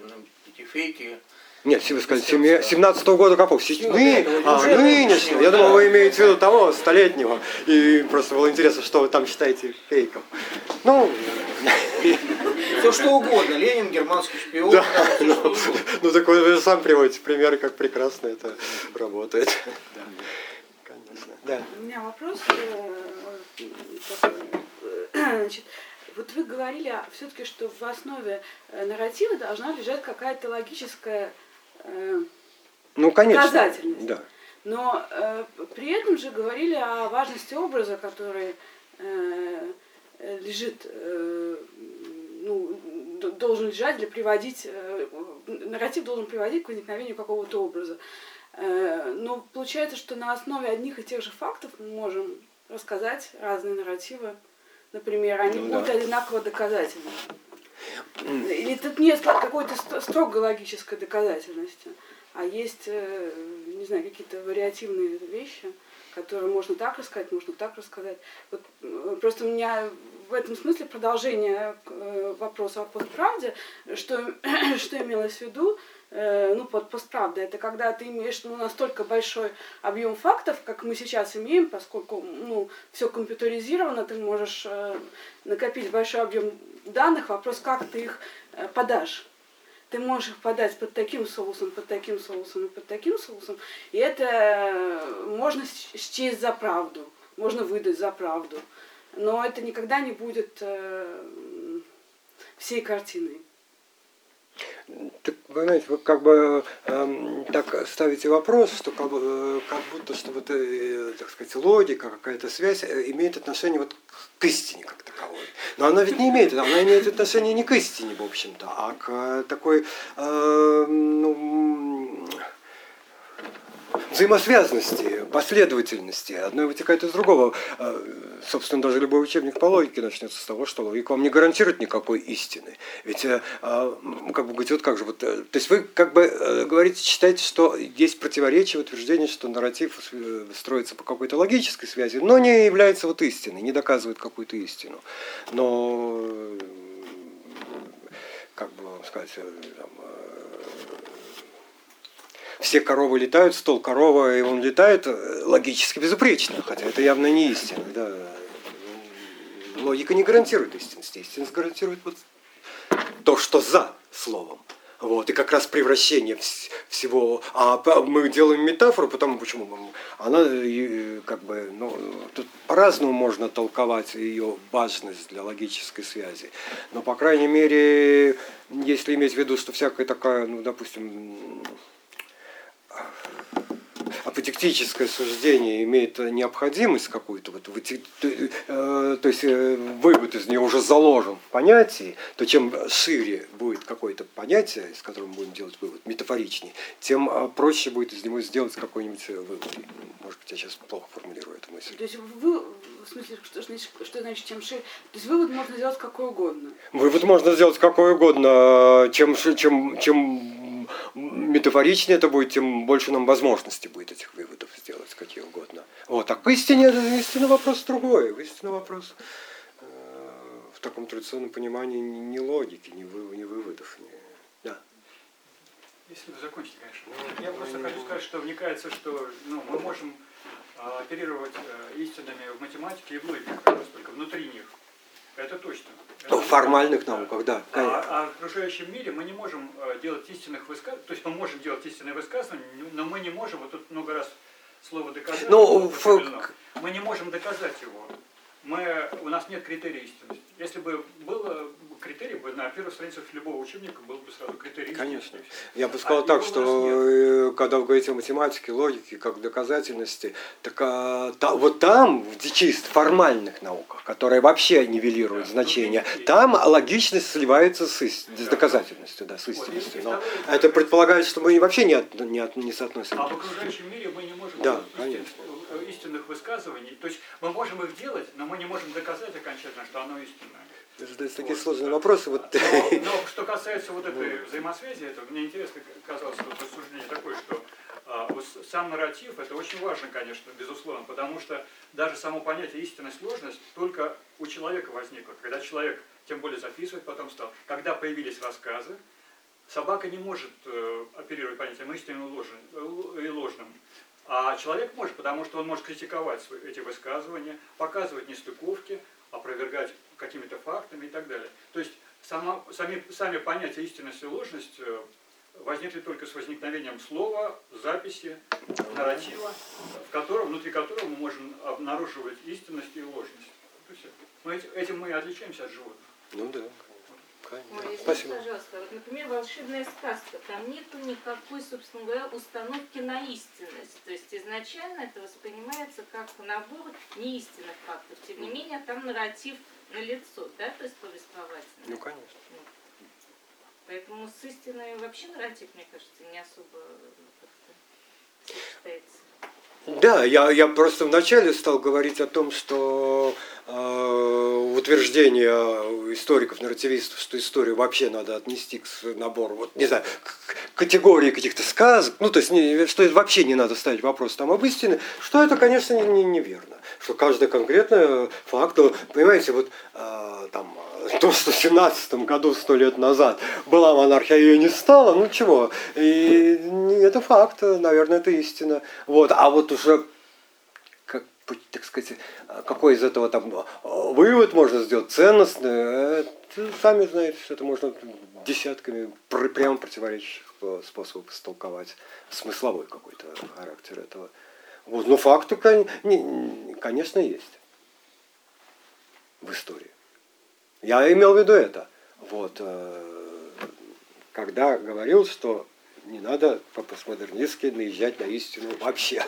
эти фейки. Нет, вы сказали, 17 года какого? Ну, Ны- а, нынешнего. Я думал, вы имеете в виду того, столетнего. И просто было интересно, что вы там считаете фейком. Ну, Все что угодно. Ленин, германский шпион. Да, ну, ну так вы же сам приводите примеры, как прекрасно это работает. Да, Конечно. Да. У меня вопрос э, такой. Э, Значит, вот вы говорили все-таки, что в основе э, нарратива должна лежать какая-то логическая Ну, конечно. Доказательность. Да. Но э, при этом же говорили о важности образа, который э, лежит, э, ну, должен лежать для приводить, э, нарратив должен приводить к возникновению какого-то образа. Э, но получается, что на основе одних и тех же фактов мы можем рассказать разные нарративы. Например, они Ну будут да. одинаково доказательны. Или тут нет какой-то ст- строго логической доказательности, а есть, э, не знаю, какие-то вариативные вещи, которые можно так рассказать, можно так рассказать. Вот, э, просто у меня в этом смысле продолжение вопроса о постправде, что, что имелось в виду, под постправдой, это когда ты имеешь ну, настолько большой объем фактов, как мы сейчас имеем, поскольку ну, все компьютеризировано, ты можешь э, накопить большой объем данных, вопрос, как ты их э, подашь. Ты можешь их подать под таким соусом, под таким соусом и под таким соусом, и это э, можно счесть за правду, можно выдать за правду, но это никогда не будет э, всей картиной. Так, знаете, вы как бы эм, так ставите вопрос, что как, э, как будто что вот, э, так сказать, логика, какая-то связь э, имеет отношение вот к истине как таковой. Но она ведь не имеет, она имеет отношение не к истине, в общем-то, а к э, такой э, ну, взаимосвязанности, последовательности. Одно вытекает из другого. Э, Собственно, даже любой учебник по логике начнется с того, что логика вам не гарантирует никакой истины. Ведь, э, э, как бы говорить, вот как же, вот, э, то есть вы как бы говорите, считаете, что есть противоречие в утверждении, что нарратив строится по какой-то логической связи, но не является вот истиной, не доказывает какую-то истину. Но, как бы вам сказать, там, все коровы летают, стол корова, и он летает э, логически безупречно, хотя это явно не истина. Да. Логика не гарантирует истинности. Истинность гарантирует вот то, что за словом. Вот, и как раз превращение вс- всего. А мы делаем метафору, потому почему она э, как бы, ну, тут по-разному можно толковать ее важность для логической связи. Но, по крайней мере, если иметь в виду, что всякая такая, ну, допустим, аподектическое суждение имеет необходимость какую-то, вот, э, то есть э, вывод из нее уже заложен в понятии, то чем шире будет какое-то понятие, из которого мы будем делать вывод, метафоричней, тем э, проще будет из него сделать какой-нибудь вывод. Может быть, я сейчас плохо формулирую эту мысль. То есть вы, в смысле, что значит, что значит чем шире? То есть вывод можно сделать какой угодно. Вывод можно сделать какой угодно. Чем, чем, чем метафоричнее это будет, тем больше нам возможности будет этих выводов сделать какие угодно. Вот. А к истине, истинный вопрос другой. Истинный вопрос э, в таком традиционном понимании не, не логики, не, вы, не выводов. Не... Да. Если вы закончите, конечно. Я просто хочу сказать, что вникается, что ну, мы можем а, оперировать э, истинами в математике и в логике, как раз только внутри них. Это точно. Это Ну, в формальных науках, да. конечно. А, а в окружающем мире мы не можем э, делать истинных высказываний, то есть мы можем делать истинные высказывания, но мы не можем, вот тут много раз слово доказать, Ну, было в- употреблено. мы не можем доказать его. Мы, у нас нет критерия истинности. Если бы было критерий, бы на первых страницах любого учебника был бы сразу критерий Конечно. Я бы сказал А так, что э, когда вы говорите о математике, логике, как доказательности, так а, та- вот там, в чисто формальных науках, которые вообще нивелируют Да, значение, ну, там логичность сливается с, ис- с Да. доказательностью, да, с истинностью. Но это предполагает, что мы вообще не, от- не, от- не соотносим. А в окружающем мире мы не можем Да, конечно. э, истинных высказываний. То есть мы можем их делать, но мы не можем доказать окончательно, что оно истинное. Задаются такие Вот. сложные вопросы. Вот, Но, но что касается вот этой взаимосвязи, это мне интересно казалось вот рассуждение такое, что а, вот сам нарратив это очень важно, конечно, безусловно, потому что даже само понятие истинность сложность только у человека возникло, когда человек, тем более записывать потом стал, когда появились рассказы, собака не может э, оперировать понятием истинным и ложным, э, и ложным. А человек может, потому что он может критиковать эти высказывания, показывать нестыковки, опровергать какими-то фактами и так далее. То есть сама, сами, сами понятия истинность и ложность э, возникли только с возникновением слова, записи, нарратива, в котором, внутри которого мы можем обнаруживать истинность и ложность. То есть мы эти- этим мы и отличаемся от животных. ну да, Ой, конечно. извините, Спасибо. пожалуйста, вот, например, волшебная сказка, там нету никакой, собственно говоря, установки на истинность. То есть изначально это воспринимается как набор неистинных фактов. Тем не менее, там нарратив налицо, да, то есть повествовательный. Ну, конечно. Поэтому с истиной вообще нарратив, мне кажется, не особо ну, сочетается. Да, я, я просто вначале стал говорить о том, что э, утверждение историков, нарративистов, что историю вообще надо отнести к набору, вот, не знаю, к категории каких-то сказок, ну, то есть, не, что вообще не надо ставить вопрос там об истине, что это, конечно, не- не- неверно. Что каждый конкретный факт, понимаете, вот э, там, в 17 году, сто лет назад, была монархия, ее не стало, ну чего, и это факт, наверное, это истина. Вот, а вот уже так сказать, какой из этого там э, вывод можно сделать ценностный, это, сами знаете, что это можно десятками пр- прямо противоречащих э, способов истолковать смысловой какой-то характер этого. Вот, но факты, кон- не- конечно, есть в истории. Я имел в виду это. Вот, э, когда говорил, что не надо по-постмодернистски наезжать на истину вообще.